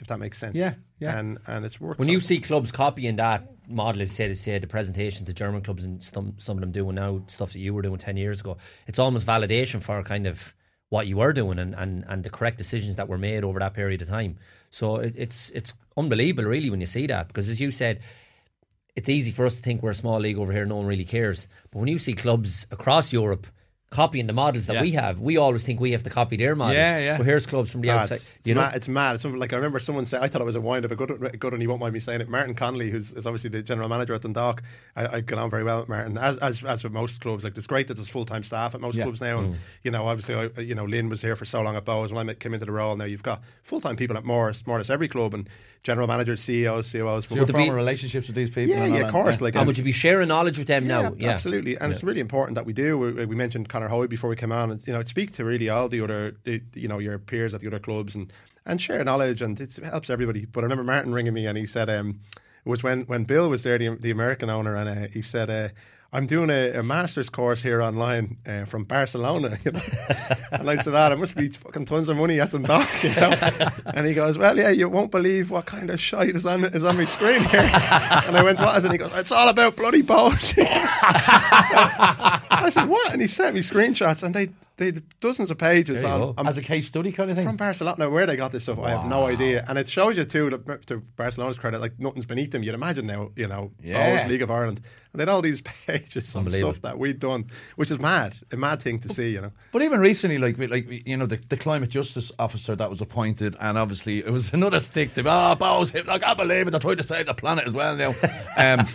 if that makes sense. Yeah, yeah. And and it's worked. When you see clubs copying that model, as say, say the presentation to German clubs and some some of them doing now stuff that you were doing ten years ago, it's almost validation for kind of what you were doing and, and, and the correct decisions that were made over that period of time. So it, it's it's unbelievable, really, when you see that because as you said. It's easy for us to think we're a small league over here, no one really cares. But when you see clubs across Europe copying the models that Yeah. we have, we always think we have to copy their models. Yeah, yeah. But here's clubs from the Ah, outside. It's, it's know, mad. It's mad. It's something like I remember someone said. I thought it was a wind up. A good, good, and he won't mind me saying it. Martin Connolly, who's is obviously the general manager at Dundalk. I, I get on very well with Martin, as as, as with most clubs. Like it's great that there's full time staff at most Yeah. clubs now. And you know, obviously, I, you know, Lynn was here for so long at Bohs. When I met- came into the role, now you've got full time people at Morris, more or less every club, and general managers, CEOs, COOs. So you're be- forming relationships with these people. yeah, and yeah, of course. Like, and would you be sharing knowledge with them now? Yeah, absolutely. And it's really important that we do. We, we mentioned Conor Hoy before we came on, and you know, speak to really all the other, you know, your peers at the other clubs and and share knowledge, and it helps everybody. But I remember Martin ringing me, and he said, um, it was when when Bill was there, the, the American owner, and uh, he said. Uh, I'm doing a, a master's course here online uh, from Barcelona, you know. and I said, "Ah, there must be fucking tons of money at the dock, you know." and he goes, "Well, yeah, you won't believe what kind of shite is on is on my screen here." and I went, "What is it?" And he goes, "It's all about bloody poetry." I said, "What?" And he sent me screenshots, and they they dozens of pages on, on As a case study kind of thing. from Barcelona. Where they got this stuff, I have no idea. And it shows you too, that, to Barcelona's credit, like nothing's beneath them. You'd imagine now, you know, Yeah. League of Ireland, and they had all these pages on stuff that we'd done, which is mad, a mad thing to see, you know. But even recently, like like you know, the, the climate justice officer that was appointed, and obviously it was another stick to ah, Bohs hit. Like I believe it, they're trying to save the planet as well now. Um,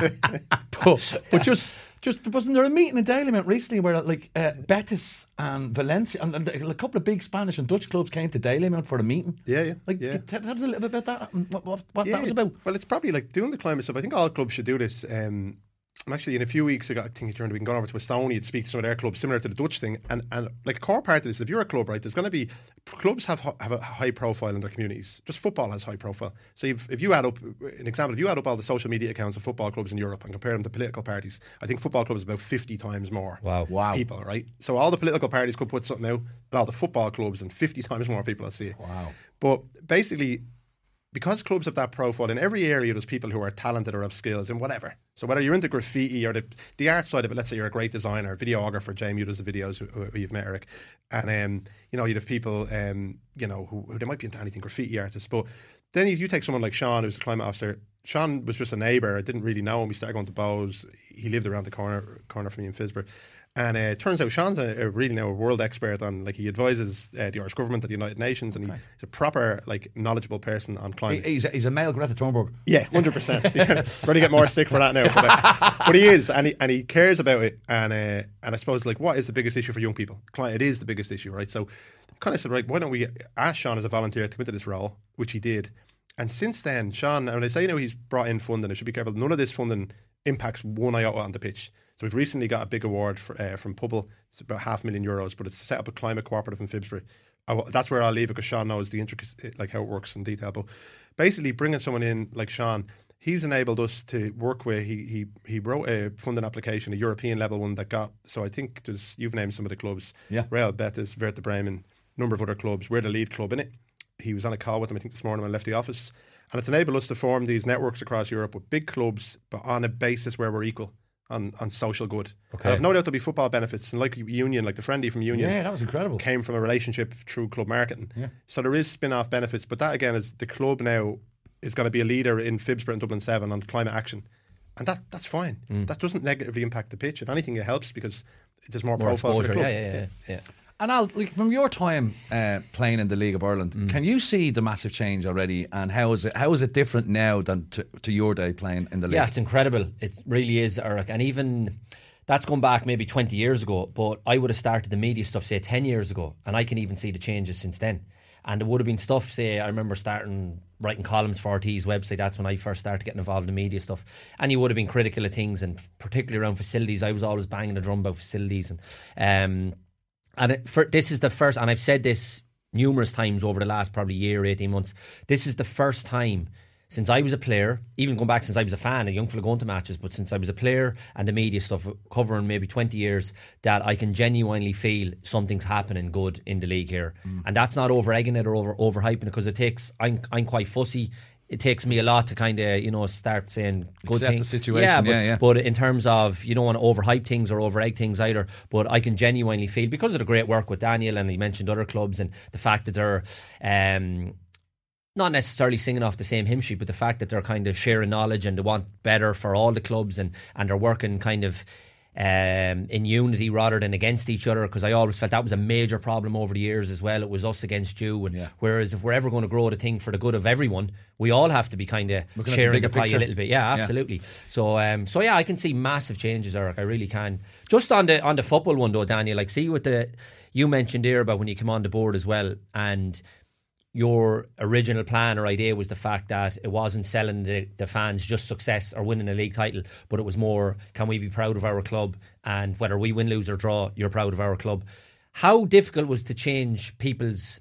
but, but just just wasn't there a meeting in Dalymount recently where like uh, Betis and Valencia and, and a couple of big Spanish and Dutch clubs came to Dalymount for a meeting? Yeah, yeah, Like, yeah. tell us a little bit about that. and What, what, what that was about? Well, it's probably like doing the climate stuff. I think all clubs should do this. Um, I'm actually in a few weeks ago. I think during we can gone over to Estonia to speak to some of their clubs, similar to the Dutch thing. And and like a core part of this, if you're a club, right, there's going to be clubs have have a high profile in their communities. Just football has high profile. So if if you add up an example, if you add up all the social media accounts of football clubs in Europe and compare them to political parties, I think football clubs about 50 times more. Wow. Wow. People, right? So all the political parties could put something out, but all the football clubs and 50 times more people I see it. Wow. But basically, because clubs have that profile in every area, there's people who are talented or have skills in whatever. So whether you're into graffiti or the, the art side of it, let's say you're a great designer, videographer, Jamie does the videos who, who you've met Eric, and um, you know you'd have people, um, you know, who, who they might be into anything graffiti artists, but then you, you take someone like Sean, who's a climate officer. Sean was just a neighbour. I didn't really know him. We started going to Bohs. He lived around the corner corner from me in Phibsborough. And uh, it turns out Sean's a, a really now a world expert on like he advises uh, the Irish government at the United Nations, and he, he's a proper like knowledgeable person on climate. He- He's a, he's a male Greta Thunberg. Yeah, hundred percent. We're Going to get more sick for that now, but, uh, but he is, and he and he cares about it, and uh, and I suppose like what is the biggest issue for young people? Climate It is the biggest issue, right? So, kind of said, right, why don't we ask Sean as a volunteer to come into this role, which he did, and since then, Sean, and when I say you know he's brought in funding, I should be careful. None of this funding impacts one iota on the pitch. So we've recently got a big award for, uh, from Pobal. It's about half a million euros, but it's to set up a climate cooperative in Phibsborough. I w- that's where I'll leave it because Sean knows the intricacy, like how it works in detail. But basically, bringing someone in like Sean, he's enabled us to work with. He he he wrote a funding application, a European level one that got. So I think there's you've named some of the clubs. Yeah. Real Betis, Werder Bremen, number of other clubs. We're the lead club in it. He was on a call with them, I think, this morning when I left the office. And it's enabled us to form these networks across Europe with big clubs, but on a basis where we're equal. On, on social good. Okay. I've no doubt there'll be football benefits, and like Union, like the friendly from Union, Yeah, that was incredible. came from a relationship through club marketing. Yeah. So there is spin off benefits, but that again is the club now is going to be a leader in Phibsborough and Dublin 7 on climate action. And that that's fine. Mm. That doesn't negatively impact the pitch. If anything, it helps because there's more, More profile for the exposure. club. Yeah, yeah, yeah, yeah. And Al, like, from your time uh, playing in the League of Ireland, Mm. can you see the massive change already? And how is it? How is it different now than to, to your day playing in the league? Yeah, it's incredible. It really is, Eric. And even that's gone back maybe 20 years ago, but I would have started the media stuff, say, 10 years ago, and I can even see the changes since then. And there would have been stuff, say, I remember starting writing columns for RTÉ's website. That's when I first started getting involved in media stuff. And you would have been critical of things, and particularly around facilities. I was always banging the drum about facilities. And um, and it, for, this is the first, and I've said this numerous times over the last probably year, 18 months. This is the first time since I was a player, even going back since I was a fan, a young fella going to matches, but since I was a player and the media stuff covering maybe 20 years, that I can genuinely feel something's happening good in the league here. Mm. And that's not over egging it or over overhyping it because it takes, I'm, I'm quite fussy. It takes me a lot to kind of, you know, start saying good Accept things. situation, Yeah, but, yeah, yeah. but in terms of you don't want to overhype things or overegg things either. But I can genuinely feel because of the great work with Daniel and he mentioned other clubs and the fact that they're um, not necessarily singing off the same hymn sheet, but the fact that they're kind of sharing knowledge and they want better for all the clubs and and they're working kind of. Um, in unity rather than against each other, because I always felt that was a major problem over the years as well. It was us against you, and Yeah. whereas if we're ever going to grow the thing for the good of everyone, we all have to be kind of the sharing the pie picture. a little bit. Yeah, Yeah. absolutely. So, um, so yeah, I can see massive changes, Eric. I really can. Just on the on the football one though, Daniel. Like, see what the you mentioned there about when you come on the board as well, and your original plan or idea was the fact that it wasn't selling the, the fans just success or winning a league title, but it was more can we be proud of our club and whether we win, lose or draw, you're proud of our club. How difficult was to change people's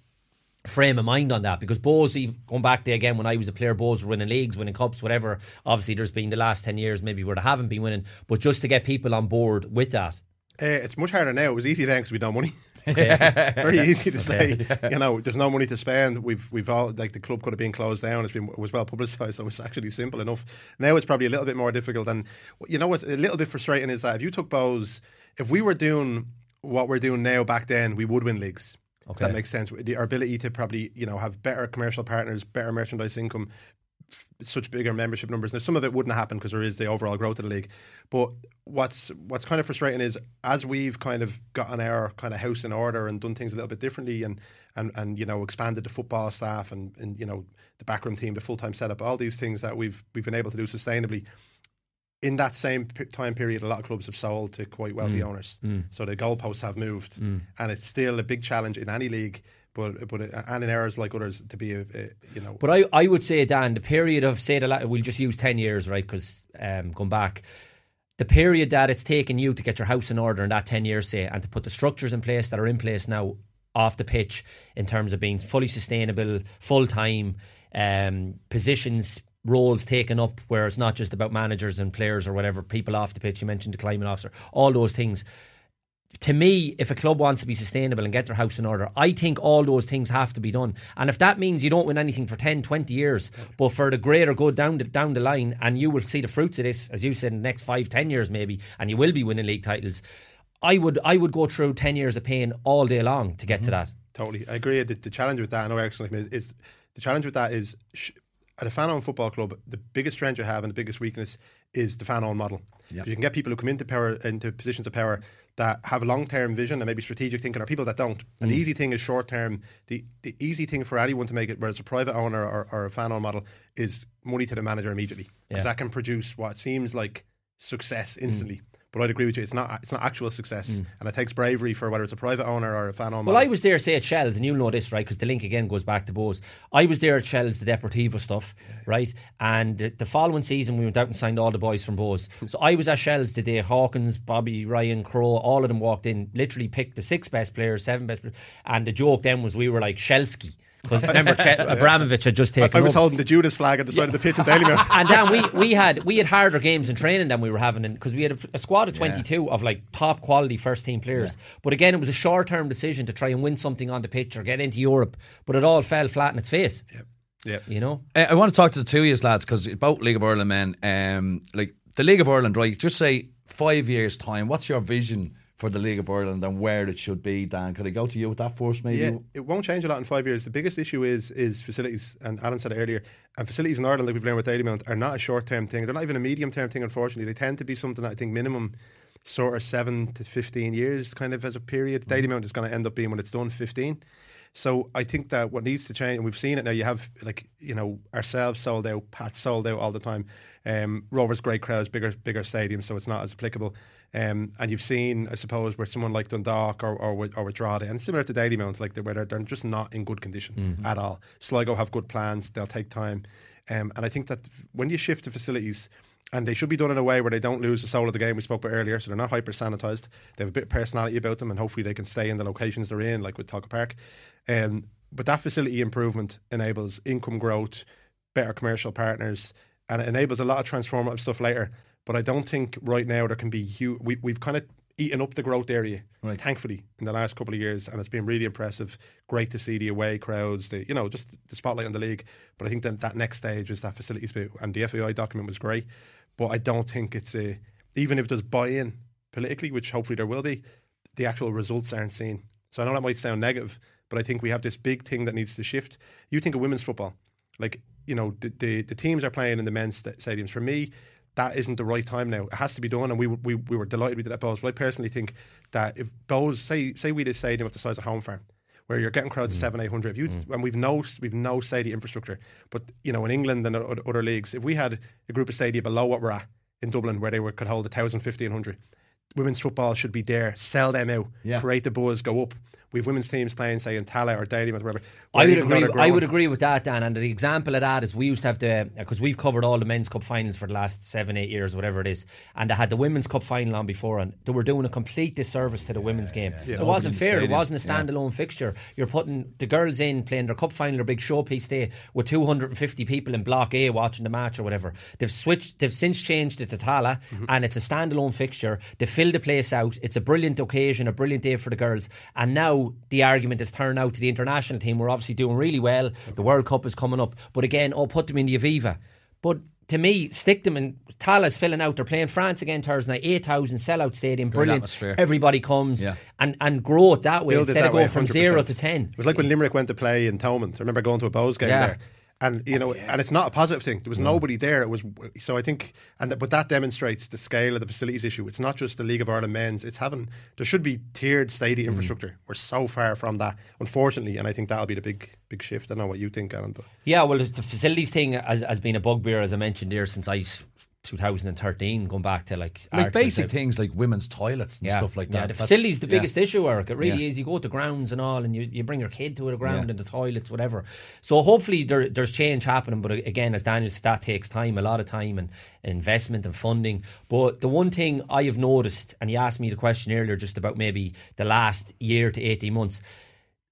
frame of mind on that because Bohs, going back there again when I was a player, were winning leagues, winning cups, whatever. Obviously, there's been the last 10 years maybe where they haven't been winning, but just to get people on board with that. Uh, it's much harder now. It was easy then because we don't money. it's very easy to say, you know, there's no money to spend. We've we've all like the club could have been closed down. It's been it was well publicised, so it's actually simple enough. Now it's probably a little bit more difficult, and you know what's a little bit frustrating is that if you took Bohs, if we were doing what we're doing now back then, we would win leagues. Okay. That makes sense. The, our ability to probably you know have better commercial partners, better merchandise income, such bigger membership numbers. Now, some of it wouldn't happen because there is the overall growth of the league. But what's what's kind of frustrating is as we've kind of gotten our kind of house in order and done things a little bit differently, and and and you know expanded the football staff and and you know the backroom team, the full time setup, all these things that we've we've been able to do sustainably. In that same p- time period, a lot of clubs have sold to quite wealthy mm. owners, mm. so the goalposts have moved, mm. and it's still a big challenge in any league. But but and in areas like others to be a, a you know But I, I would say, Dan, the period of, say, the, we'll just use 10 years, right? Because um, going back, the period that it's taken you to get your house in order in that 10 years, say, and to put the structures in place that are in place now off the pitch in terms of being fully sustainable, full time, um, positions, roles taken up where it's not just about managers and players or whatever, people off the pitch. You mentioned the climate officer, all those things to me, if a club wants to be sustainable and get their house in order, I think all those things have to be done. And if that means you don't win anything for 10, 20 years, but for the greater good down the, down the line, and you will see the fruits of this, as you said, in the next five, 10 years maybe, and you will be winning league titles, I would I would go through 10 years of pain all day long to get to mm-hmm. that. Totally, I agree. The, the challenge with that, I know Ericsson is, is the challenge with that is sh- at a fan-owned football club, the biggest strength you have and the biggest weakness is the fan-owned model. You can get people who come into power into positions of power that have a long-term vision and maybe strategic thinking, or people that don't. And the mm. easy thing is short-term. The the easy thing for anyone to make it, whether it's a private owner or, or a fan-owned model, is money to the manager immediately, because Yeah. that can produce what seems like success mm. instantly. But I'd agree with you. It's not. It's not actual success, mm. and it takes bravery for whether it's a private owner or a fan-owned. Well. I was there, say, at Shels, and you'll know this, right? Because the link again goes back to Bohs. I was there at Shels, the Deportivo stuff, right? And the, the following season, we went out and signed all the boys from Bohs. So I was at Shels the day Hawkins, Bobby, Ryan, Crowe, all of them walked in, literally picked the six best players, seven best players. And the joke then was we were like Shelsky. Because remember, Che- Abramovich had just I, taken I was over. holding the Judas flag at the side of the pitch in Dalymount. and then we we had we had harder games in training than we were having because we had a, a squad of 22 of like top quality first team players but again it was a short term decision to try and win something on the pitch or get into Europe but it all fell flat in its face yeah. you know Uh, I want to talk to the two of you lads because both League of Ireland men, um, like the League of Ireland, right? Just say five years' time, what's your vision for the League of Ireland and where it should be, Dan? Could I go to you with that first, maybe? Yeah, it won't change a lot in five years. The biggest issue is is facilities, and Alan said it earlier. And facilities in Ireland, like we've learned with Dalymount, are not a short term thing. They're not even a medium term thing. Unfortunately, they tend to be something that I think minimum sort of seven to fifteen years, kind of as a period. Dalymount is going to end up being when it's done fifteen. So I think that what needs to change, and we've seen it now. You have like you know ourselves sold out, Pat sold out all the time. Um, Rovers great crowds, bigger bigger stadiums, so it's not as applicable. Um, and you've seen, I suppose, where someone like Dundalk or or, with- or with Drogheda, and similar to Dalymount, like they're, where they're, they're just not in good condition at all. Sligo have good plans; they'll take time. Um, and I think that when you shift to facilities, and they should be done in a way where they don't lose the soul of the game we spoke about earlier. So they're not hyper sanitized. They have a bit of personality about them, and hopefully they can stay in the locations they're in, like with Tolka Park. Um, but that facility improvement enables income growth, better commercial partners, and it enables a lot of transformative stuff later. But I don't think right now there can be huge. We, we've kind of eaten up the growth area, Right. thankfully, in the last couple of years, and it's been really impressive. Great to see the away crowds, the you know just the spotlight on the league. But I think that that next stage is that facilities bit, and the FAI document was great. But I don't think it's a even if there's buy-in politically, which hopefully there will be, the actual results aren't seen. So I know that might sound negative, but I think we have this big thing that needs to shift. You think of women's football, like you know the the, the teams are playing in the men's stadiums. For me, that isn't the right time now. It has to be done, and we we we were delighted we did that Bohs. But I personally think that if Bohs say say we did a stadium of the size of Home Farm. Where you're getting crowds of mm. seven, eight hundred. If you mm. and we've no we've no stadium infrastructure, but you know in England and other, other leagues, if we had a group of stadia below what we're at in Dublin, where they were, could hold a thousand, fifteen hundred, women's football should be there. Sell them out, Yeah. create the buzz, go up. We've women's teams playing, say in Tolka or Dalymount, wherever. I would agree. I would agree with that, Dan. And the example of that is we used to have the because we've covered all the men's cup finals for the last seven, eight years, whatever it is, and they had the women's cup final on before, and they were doing a complete disservice to the women's game. It wasn't fair. It wasn't a standalone fixture. You're putting the girls in playing their cup final, their big showpiece day, with 250 people in Block A watching the match or whatever. They've switched. They've since changed it to Tolka, mm-hmm. and it's a standalone fixture. They fill the place out. It's a brilliant occasion, a brilliant day for the girls. And now the argument is turned out to the international team. We're obviously doing really well. The World Cup is coming up, but again, oh, put them in the Aviva. But to me, stick them in. Tolka's filling out. They're playing France again Thursday night. Eight thousand sellout stadium, brilliant. atmosphere. Everybody comes Yeah. and and grow it that way build instead that of going way, from zero to ten. It was like when Limerick went to play in Thomond. I remember going to a Bohs game Yeah. there. And you oh, know, and it's not a positive thing. There was nobody there. It was so I think, and th- but that demonstrates the scale of the facilities issue. It's not just the League of Ireland men's. It's having there should be tiered stadium mm. infrastructure. We're so far from that, unfortunately, and I think that'll be the big big shift. I don't know what you think, Alan, but Yeah, well, the facilities thing has, has been a bugbear, as I mentioned here since I 2013, going back to like Like basic things like women's toilets and yeah. stuff like that. Yeah, the That's- the yeah. biggest issue, Eric. It really Yeah. is. You go to grounds and all, and you, you bring your kid to the ground Yeah. and the toilets, whatever. So hopefully there, there's change happening. But again, as Daniel said, that takes time, a lot of time and investment and funding. But the one thing I have noticed, and you asked me the question earlier, just about maybe the last year to 18 months,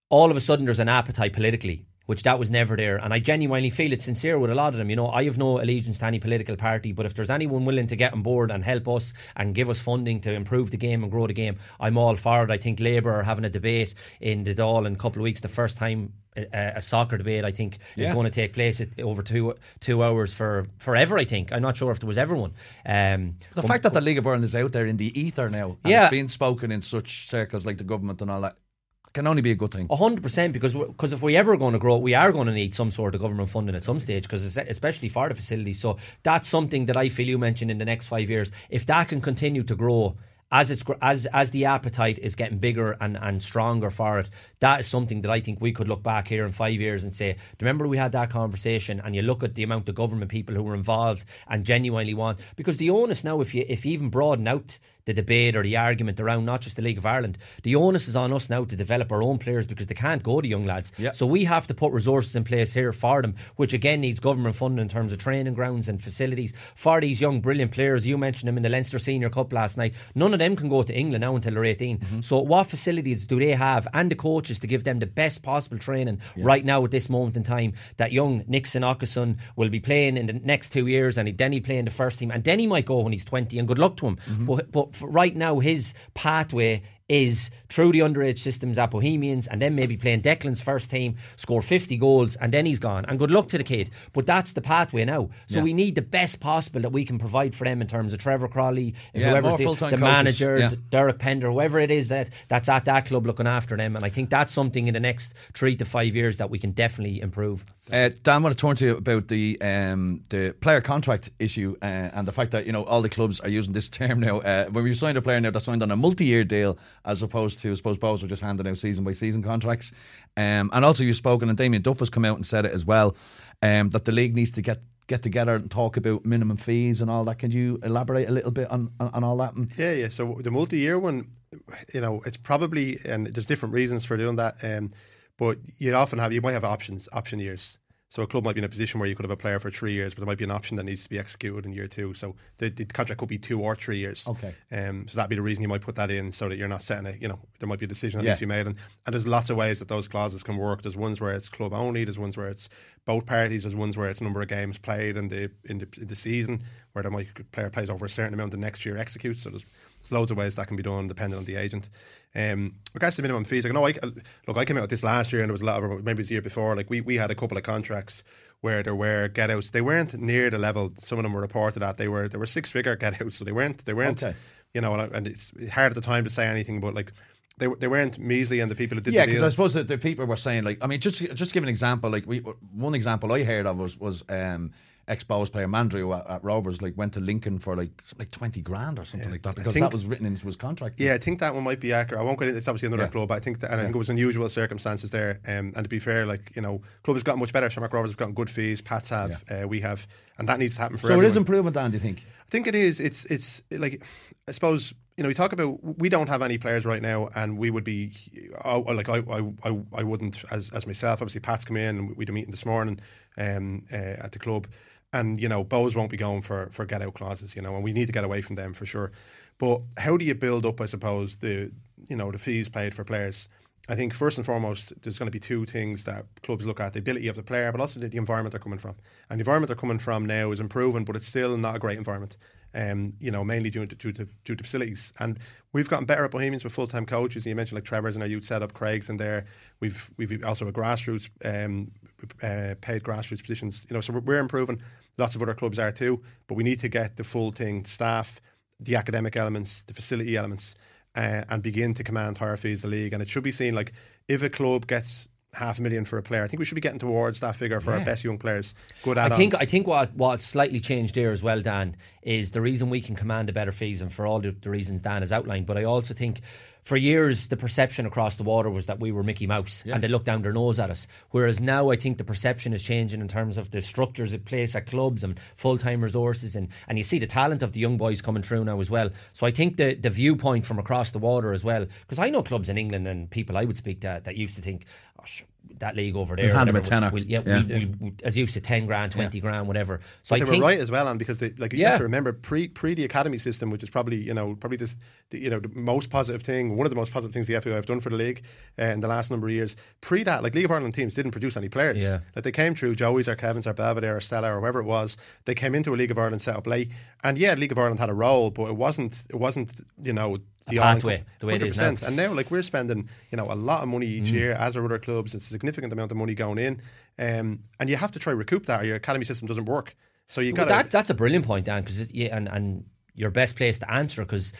all of a sudden there's an appetite politically. Which that was never there, and I genuinely feel it's sincere with a lot of them. You know, I have no allegiance to any political party, but if there's anyone willing to get on board and help us and give us funding to improve the game and grow the game, I'm all for it. I think Labour are having a debate in the Dáil in a couple of weeks. The first time a, a soccer debate, I think, is going to take place at, over two two hours for forever. I think I'm not sure if there was ever one. Um, The fact that the League of Ireland is out there in the ether now, and Yeah. it's being spoken in such circles like the government and all that, can only be a good thing. A hundred percent, because because if we're ever going to grow, we are going to need some sort of government funding at some stage, because especially for the facilities. So that's something that I feel you mentioned in the next five years. If that can continue to grow. As it's as as the appetite is getting bigger and, and stronger for it, that is something that I think we could look back here in five years and say, remember we had that conversation, and you look at the amount of government people who were involved and genuinely want because the onus now, if you if you even broaden out the debate or the argument around not just the League of Ireland. The onus is on us now to develop our own players because they can't go to young lads. Yeah. So we have to put resources in place here for them, which again needs government funding in terms of training grounds and facilities for these young brilliant players. You mentioned them in the Leinster Senior Cup last night. None of them can go to England now until they're 18. Mm-hmm. So what facilities do they have and the coaches to give them the best possible training right now at this moment in time that young Nixon Okason will be playing in the next two years and then he play in the first team and then he might go when he's 20 and good luck to him. Mm-hmm. But, but for right now his pathway is through the underage systems at Bohemians and then maybe playing Declan's first team, score 50 goals, and then he's gone. And good luck to the kid. But that's the pathway now. So Yeah. we need the best possible that we can provide for them in terms of Trevor Crawley, Yeah, whoever's the, the manager, Yeah. Derek Pender, whoever it is that that's at that club looking after them. And I think that's something in the next three to five years that we can definitely improve. Uh, Dan, I want to turn to you about the um, the player contract issue uh, and the fact that you know all the clubs are using this term now. Uh, when we signed a player now, they're signed on a multi-year deal as opposed to, I suppose, Bohs are just handing out season by season contracts. Um, and also, you've spoken, and Damien Duff has come out and said it as well, um, that the league needs to get get together and talk about minimum fees and all that. Can you elaborate a little bit on on, on all that? Yeah, yeah. So the multi-year one, you know, it's probably and there's different reasons for doing that. Um, but you often have you might have options, option years. So a club might be in a position where you could have a player for three years, but there might be an option that needs to be executed in year two. So the, the contract could be two or three years. Okay. Um, so that'd be the reason you might put that in, so that you're not setting a, you know, there might be a decision that Yeah. needs to be made, and, and there's lots of ways that those clauses can work. There's ones where it's club only. There's ones where it's both parties. There's ones where it's number of games played in the in the, in the season, where the player plays over a certain amount the next year executes. So there's, there's loads of ways that can be done depending on the agent. Um, regards to minimum fees, like, no, I, look, I came out with this last year, and there was a lot of maybe it was the year before. Like we we had a couple of contracts where there were get outs. They weren't near the level some of them were reported at. They were they were six figure get outs, so they weren't they weren't Okay. you know, and, and it's hard at the time to say anything, but like they they weren't measly, and the people who did Yeah, because I suppose that the people were saying like I mean just just give an example like we one example I heard of was was um, ex Bohs player Mandroiu at, at Rovers like went to Lincoln for like like twenty grand or something like that because think- that was written into his contract. Yeah, I think that one might be accurate. I won't get into it's obviously another Yeah. club. but I think that, and I think it was unusual circumstances there. Um, and to be fair, like you know, clubs have gotten much better. Shamrock Rovers have gotten good fees. Pats have, uh, we have, and that needs to happen for so everyone. it is improvement, Dan. Do you think? I think it is. It's it's like I suppose you know we talk about we don't have any players right now, and we would be oh, like I I, I, I wouldn't as as myself. Obviously, Pat's come in and we had a meeting this morning um, uh, at the club, and you know Bohs won't be going for for get out clauses, you know, and we need to get away from them for sure. But how do you build up? I suppose the you know the fees paid for players. I think first and foremost, there's going to be two things that clubs look at: the ability of the player, but also the, the environment they're coming from. And the environment they're coming from now is improving, but it's still not a great environment. Um, you know, mainly due to, due to due to facilities. And we've gotten better at Bohemians with full time coaches. And you mentioned like Trevor's in our youth setup, Craig's in there. We've we've also a grassroots um, uh, paid grassroots positions. You know, so we're improving. Lots of other clubs are too, but we need to get the full thing: staff, the academic elements, the facility elements, uh, and begin to command higher fees the league. And it should be seen like if a club gets half a million for a player, I think we should be getting towards that figure for our best young players. Good I add-ons. think I think what what slightly changed there as well, Dan, is the reason we can command a better fees, and for all the, the reasons Dan has outlined. But I also think for years the perception across the water was that we were Mickey Mouse, and they looked down their nose at us. Whereas now I think the perception is changing in terms of the structures in place at clubs and full time resources, and and you see the talent of the young boys coming through now as well. So I think the the viewpoint from across the water as well, because I know clubs in England and people I would speak to that used to think. Oh, sh- that league over there, hand them a whatever, tenner. we'll- yeah, Yeah. we'll- we'll- as you said, ten grand, twenty grand, whatever. So But I they think were right as well, and because they, like you Yeah. have to remember pre pre the academy system, which is probably you know probably this the, you know the most positive thing, one of the most positive things the FAI have done for the league uh, in the last number of years. Pre that, like League of Ireland teams didn't produce any players. Yeah. Like they came through Joey's or Kevin's or Belvedere or Stella or whoever it was. They came into a League of Ireland set up late, and yeah, League of Ireland had a role, but it wasn't it wasn't you know. The pathway, the way it is now. 100%. And now, like we're spending, you know, a lot of money Mm. each year, as are other clubs. It's a significant amount of money going in, um, and you have to try recoup that, or your academy system doesn't work. So you got that, that's a brilliant point, Dan, because yeah, and and your best place to answer because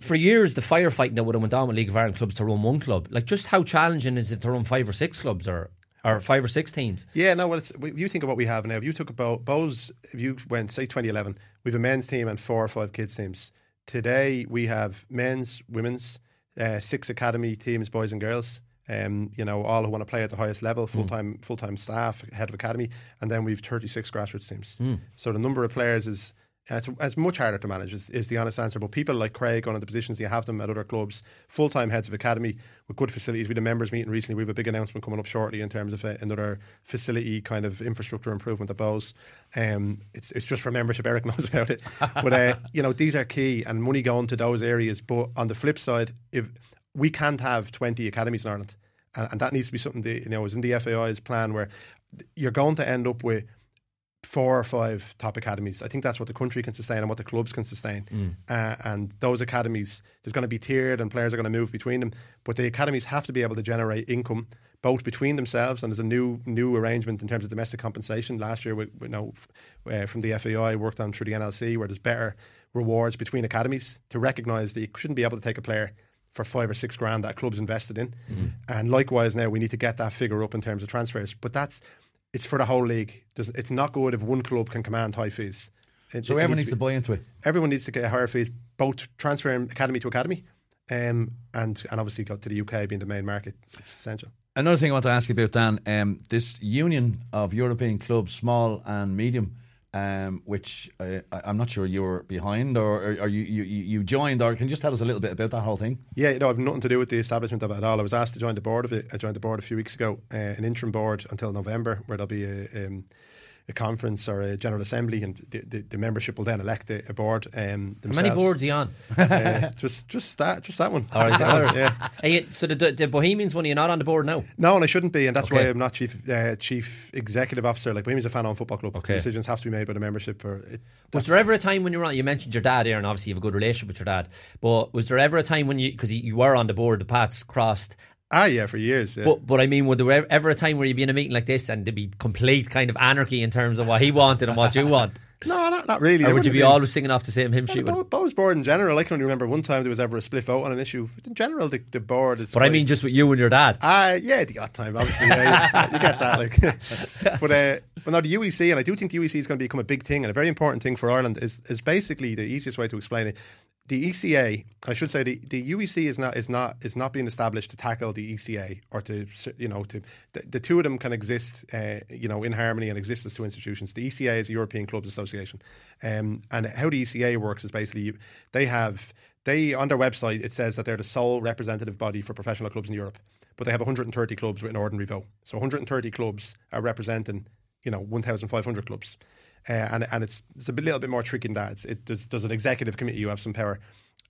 for years the firefighting that would have went on with League of Ireland clubs to run one club, like just how challenging is it to run five or six clubs or or five or six teams? Yeah, no. Well, it's, you think of what we have now. If you took about Bohs, if you went say 2011, we have a men's team and four or five kids teams. Today we have men's, women's, uh, six academy teams, boys and girls. Um, you know, all who want to play at the highest level, full time, full time staff, head of academy, and then we've 36 grassroots teams. So the number of players is. It's, it's much harder to manage, is, is the honest answer. But people like Craig, on the positions, you have them at other clubs, full time heads of academy with good facilities. We had a members meeting recently. We have a big announcement coming up shortly in terms of uh, another facility kind of infrastructure improvement at Bohs. Um, it's it's just for membership. Eric knows about it, but uh, you know these are key and money going to those areas. But on the flip side, if we can't have twenty academies in Ireland, and, and that needs to be something that you know is in the FAI's plan where you're going to end up with four or five top academies. I think that's what the country can sustain and what the clubs can sustain. Uh, and those academies, there's going to be tiered and players are going to move between them. But the academies have to be able to generate income both between themselves and there's a new new arrangement in terms of domestic compensation. Last year, we, we know uh, from the FAI worked on through the NLC where there's better rewards between academies to recognise that you shouldn't be able to take a player for five or six grand that club's invested in. And likewise, now we need to get that figure up in terms of transfers. But that's it's for the whole league. It's not good if one club can command high fees. It- So it everyone needs to be- buy into it. everyone needs to get higher fees, both transferring academy to academy, um, and and obviously go to the UK being the main market. It's essential. Another thing I want to ask you about, Dan, um, this union of European clubs, small and medium, um, which I, I'm not sure you were behind or, or, or you, you, you joined, or can you just tell us a little bit about that whole thing? Yeah, you know, I've nothing to do with the establishment of it at all. I was asked to join the board of it. I joined the board a few weeks ago, uh, an interim board until November, where there'll be a, um, a conference or a general assembly, and the, the, the membership will then elect a, a board. Um, How many boards are you on? Uh, just, just that, just that one. All right, that one. Yeah. You- so the, the Bohemians one, you're not on the board now. No, and I shouldn't be, and that's Okay. why I'm not chief uh, chief executive officer. Like Bohemians a fan on football club. Okay. Decisions have to be made by the membership. Or it, Was there ever a time when you were on? You mentioned your dad here, and obviously you have a good relationship with your dad. But was there ever a time when you, because you, you were on the board, the paths crossed. Ah, yeah, for years. Yeah. But but I mean, would there ever- ever a time where you'd be in a meeting like this and there'd be complete kind of anarchy in terms of what he wanted and what you want, no, not, not really. or There would you be been- always singing off the same hymn sheet? Bo-? Bo's board in general, I can only remember one time there was ever a split vote on an issue. But in general, the, the board is. But I mean, just with you and your dad. Ah, yeah, the odd time, obviously. Yeah, you, you get that, like. but uh, but now the UEC, and I do think the UEC is going to become a big thing and a very important thing for Ireland. Is is basically the easiest way to explain it. The ECA, I should say, the, the UEC is not is not is not being established to tackle the ECA or to you know to the, the two of them can exist uh, you know in harmony and exist as two institutions. The ECA is a European Clubs Association, um, and how the ECA works is basically they have they on their website it says that they're the sole representative body for professional clubs in Europe, but they have 130 clubs with an ordinary vote. So 130 clubs are representing you know 1,500 clubs. Uh, and and it's it's a little bit more tricky than that. It's, it there's, there's an executive committee. You have some power,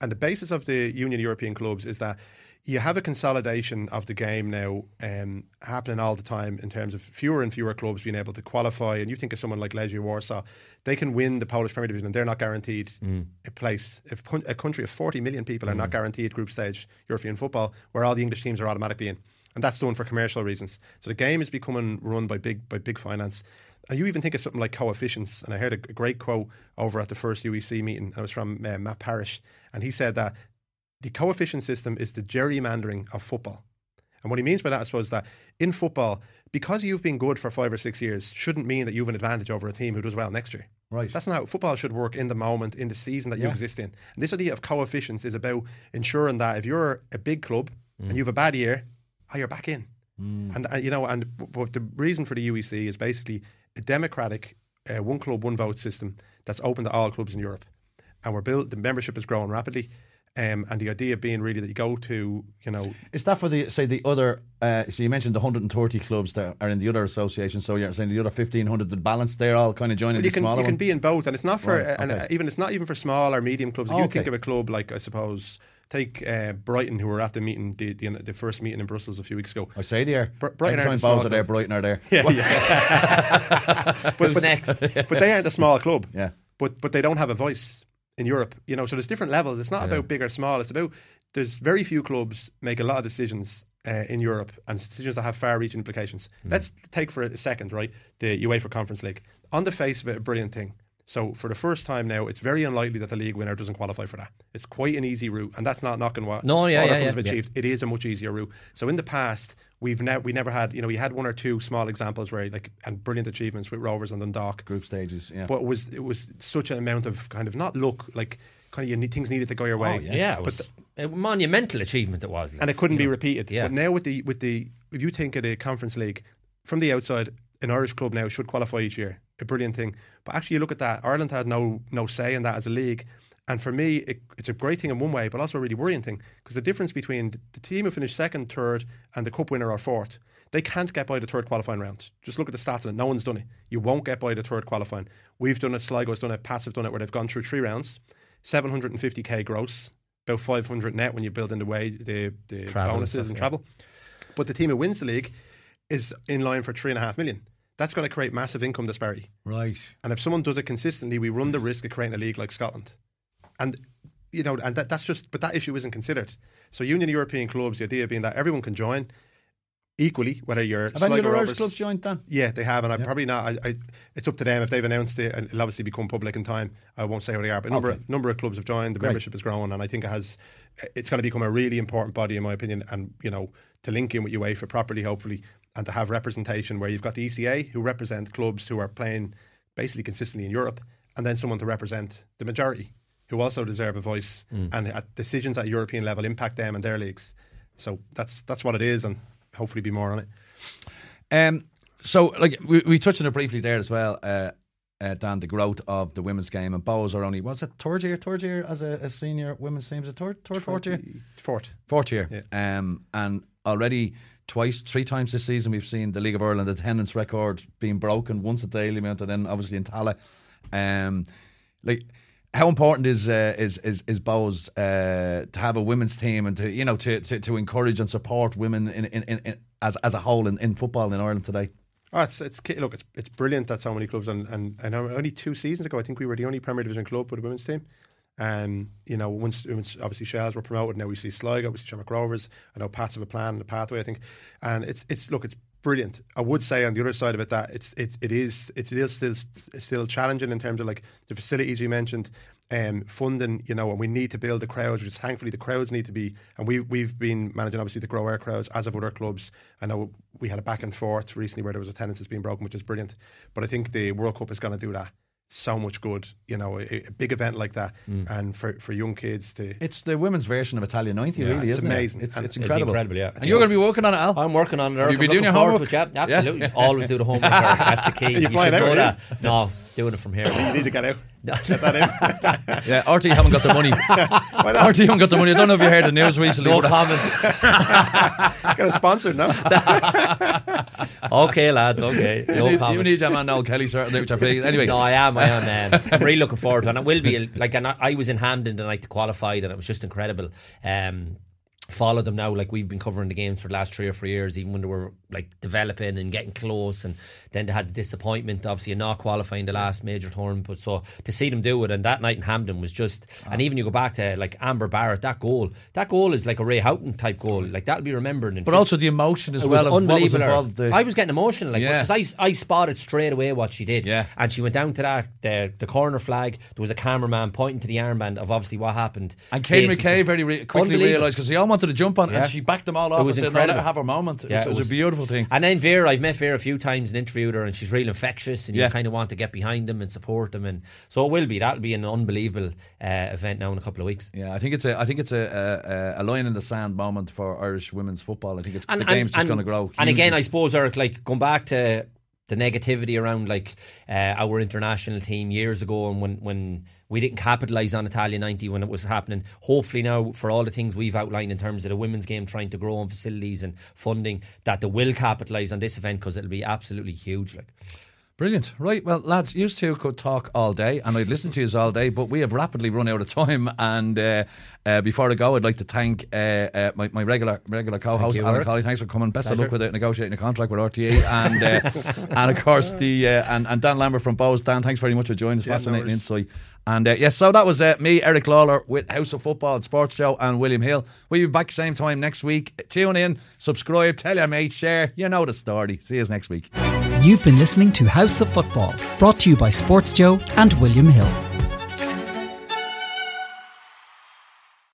and the basis of the Union of European Clubs is that you have a consolidation of the game now um, happening all the time in terms of fewer and fewer clubs being able to qualify. And you think of someone like Legia Warsaw, they can win the Polish Premier Division, and they're not guaranteed a place. If a country of 40 million people are not guaranteed group stage European football, where all the English teams are automatically in, and that's done for commercial reasons. So the game is becoming run by big by big finance. And you even think of something like coefficients. And I heard a great quote over at the first UEC meeting. and It was from uh, Matt Parrish, and he said that the coefficient system is the gerrymandering of football. And what he means by that, I suppose, is that in football, because you've been good for five or six years, shouldn't mean that you have an advantage over a team who does well next year. Right. That's not how football should work in the moment, in the season that you Yeah. exist in. And this idea of coefficients is about ensuring that if you're a big club and you have a bad year, oh, you're back in. And uh, you know, and w- w- the reason for the UEC is basically a democratic uh, one club, one vote system that's open to all clubs in Europe. And we're built. The membership is growing rapidly. Um, and the idea being really that you go to, you know, Is that for the say the other? Uh, so you mentioned the 130 clubs that are in the other association. So you're saying the other 1500, the balance, they're all kind of joining you the can smaller you can be in both, and it's not for Right, and okay. uh, even it's not even for small or medium clubs. If Oh, you okay. think of a club like I suppose take uh, Brighton, who were at the meeting, the, the the first meeting in Brussels a few weeks ago. I say there. Br- Brighton Every aren't balls small are there. Brighton are there. Yeah, yeah. Who's next? but they aren't a small club. Yeah. But but they don't have a voice in Europe. You know, so there's different levels. It's not about big or small. It's about there's very few clubs make a lot of decisions uh, in Europe and decisions that have far-reaching implications. Let's take for a second, right, the UEFA Conference League. On the face of it, a brilliant thing. So for the first time now, it's very unlikely that the league winner doesn't qualify for that. It's quite an easy route, and that's not knocking what No, yeah, other yeah, yeah, have yeah. achieved. It is a much easier route. So in the past, we've ne- we never had, you know, we had one or two small examples where like and brilliant achievements with Rovers and Dundalk. Group stages. Yeah. But it was it was such an amount of kind of not luck, like kind of you need, things needed to go your oh, way. Oh, yeah. Yeah, it But was a monumental achievement. It was, like, and it couldn't be know. repeated. Yeah. But now with the with the if you think of the Conference League from the outside, an Irish club now should qualify each year. A brilliant thing. But actually, you look at that. Ireland had no no say in that as a league. And for me, it, it's a great thing in one way, but also a really worrying thing because the difference between the, team who finished second, third, and the cup winner or fourth, they can't get by the third qualifying round. Just look at the stats on it. No one's done it. You won't get by the third qualifying. We've done it. Sligo's done it. Pats have done it. Where they've gone through three rounds, 750k gross, about 500 net when you build in the way the, the Travel and bonuses stuff, and yeah. travel. But the team who wins the league is in line for three and a half million. That's going to create massive income disparity. Right. And if someone does it consistently, we run the risk of creating a league like Scotland. And you know, and that, that's just, but that issue isn't considered. So Union European clubs, the idea being that everyone can join equally, whether you're Have any other Irish clubs joined then? yeah, they have, and I probably not. I, I, it's up to them if they've announced it, and it'll obviously become public in time. I won't say who they are, but a number Okay. number of clubs have joined. The Great. membership is growing, and I think it has. It's going to become a really important body, in my opinion, and you know to link in with UEFA properly, hopefully, and to have representation where you've got the ECA who represent clubs who are playing basically consistently in Europe, and then someone to represent the majority who also deserve a voice, and at decisions at European level impact them and their leagues. So that's that's what it is, and hopefully be more on it. Um, so, like we, we touched on it briefly there as well, uh, uh, Dan. The growth of the women's game and Bohs are only was it third year, third year as a, a senior women's team? Is it third, third, fourth year, Fourth. fourth year? Yeah. Um, and already twice, three times this season, we've seen the League of Ireland attendance record being broken. Once at Dalymount, and then obviously in Tolka. Um, like. How important is uh, is is is Bohs uh, to have a women's team and to you know to, to, to encourage and support women in, in, in, in as as a whole in, in football in Ireland today? Oh, it's it's look, it's it's brilliant that so many clubs and and know only two seasons ago I think we were the only Premier Division club with a women's team. Um, you know, once, once obviously Shels were promoted, now we see Sligo, we see Shamrock Rovers. I know Pats have a plan and a pathway, I think, and it's it's look, it's brilliant. I would say on the other side of it that it's it, it is it's, it is still still challenging in terms of like the facilities you mentioned, um, funding. You know, and we need to build the crowds, which thankfully the crowds need to be. And we we've been managing obviously to grow our crowds as of other clubs. I know we had a back and forth recently where there was attendance has been broken, which is brilliant. But I think the World Cup is going to do that so much good. You know, a, a big event like that, hmm. and for for young kids to It's the women's version of Italia 90, Yeah, really, it's isn't amazing. it? It's, And it's incredible. incredible, yeah. And you're going to be working on it, Al? I'm working on it. Have you I'm been doing looking your homework? to it, yeah, Yeah. absolutely. Always do the homework. That's the key. you flying should out, know are that. No, doing it from here. you need to get out. Get that in. yeah, RTÉ haven't got the money. RTÉ haven't got the money. I don't know if you heard the news recently. No but- comment. Got it sponsored, no? Okay, lads. Okay. you, No need, you need your man Noel Kelly, certainly, which I feel. Anyway, No, I am. I am. Um, I'm really looking forward to it. And it will be like, and I, I was in Hampden the night they qualified, and it was just incredible. Um, follow them now. Like we've been covering the games for the last three or four years, even when they were like developing and getting close, and then they had the disappointment, obviously, of not qualifying the last major tournament. But so to see them do it, and that night in Hampden was just, and even you go back to like Amber Barrett, that goal, that goal is like a Ray Houghton type goal. Like that'll be remembered. In but fif- also the emotion as it was well was unbelievable. involved. The, I was getting emotional, like Yeah. because I, I spotted straight away what she did. Yeah. and she went down to that the, the corner flag. There was a cameraman pointing to the armband of obviously what happened. and Kane days McKay very re- quickly realised because they all wanted to jump on, Yeah. and she backed them all It off was and said, "No, let incredible. have her moment." It Yeah, was, it it was a beautiful thing. And then Vera, I've met Vera a few times and interviewed her, and she's real infectious, and Yeah. you kind of want to get behind them and support them, and so it will be. That'll be an unbelievable uh, event now in a couple of weeks. Yeah, I think it's a, I think it's a, a, a line in the sand moment for Irish women's football. I think it's the game's just going to grow. And again. I suppose, Eric, like going back to the negativity around like uh, our international team years ago, and when when we didn't capitalise on Italia ninety when it was happening. Hopefully now, for all the things we've outlined in terms of the women's game, trying to grow on facilities and funding, that they will capitalise on this event because it'll be absolutely huge. Like. Brilliant. Right. Well, lads, you two could talk all day and I'd listen to you all day, but we have rapidly run out of time. And uh, uh, before I go, I'd like to thank uh, uh, my, my regular regular co host, Alan. Cawley. Thanks for coming. Best of luck with it, negotiating a contract with RTÉ. And uh, and of course, the uh, and, and Dan Lambert from Bohs. Dan, thanks very much for joining us. Yeah, Fascinating worries. insight. And uh, yes, so that was uh, me, Eric Lawler, with House of Football and SportsJOE, and William Hill. We'll be back same time next week. Tune in, subscribe, tell your mates, share. You know the story. See you next week. You've been listening to House of Football, brought to you by SportsJOE and William Hill.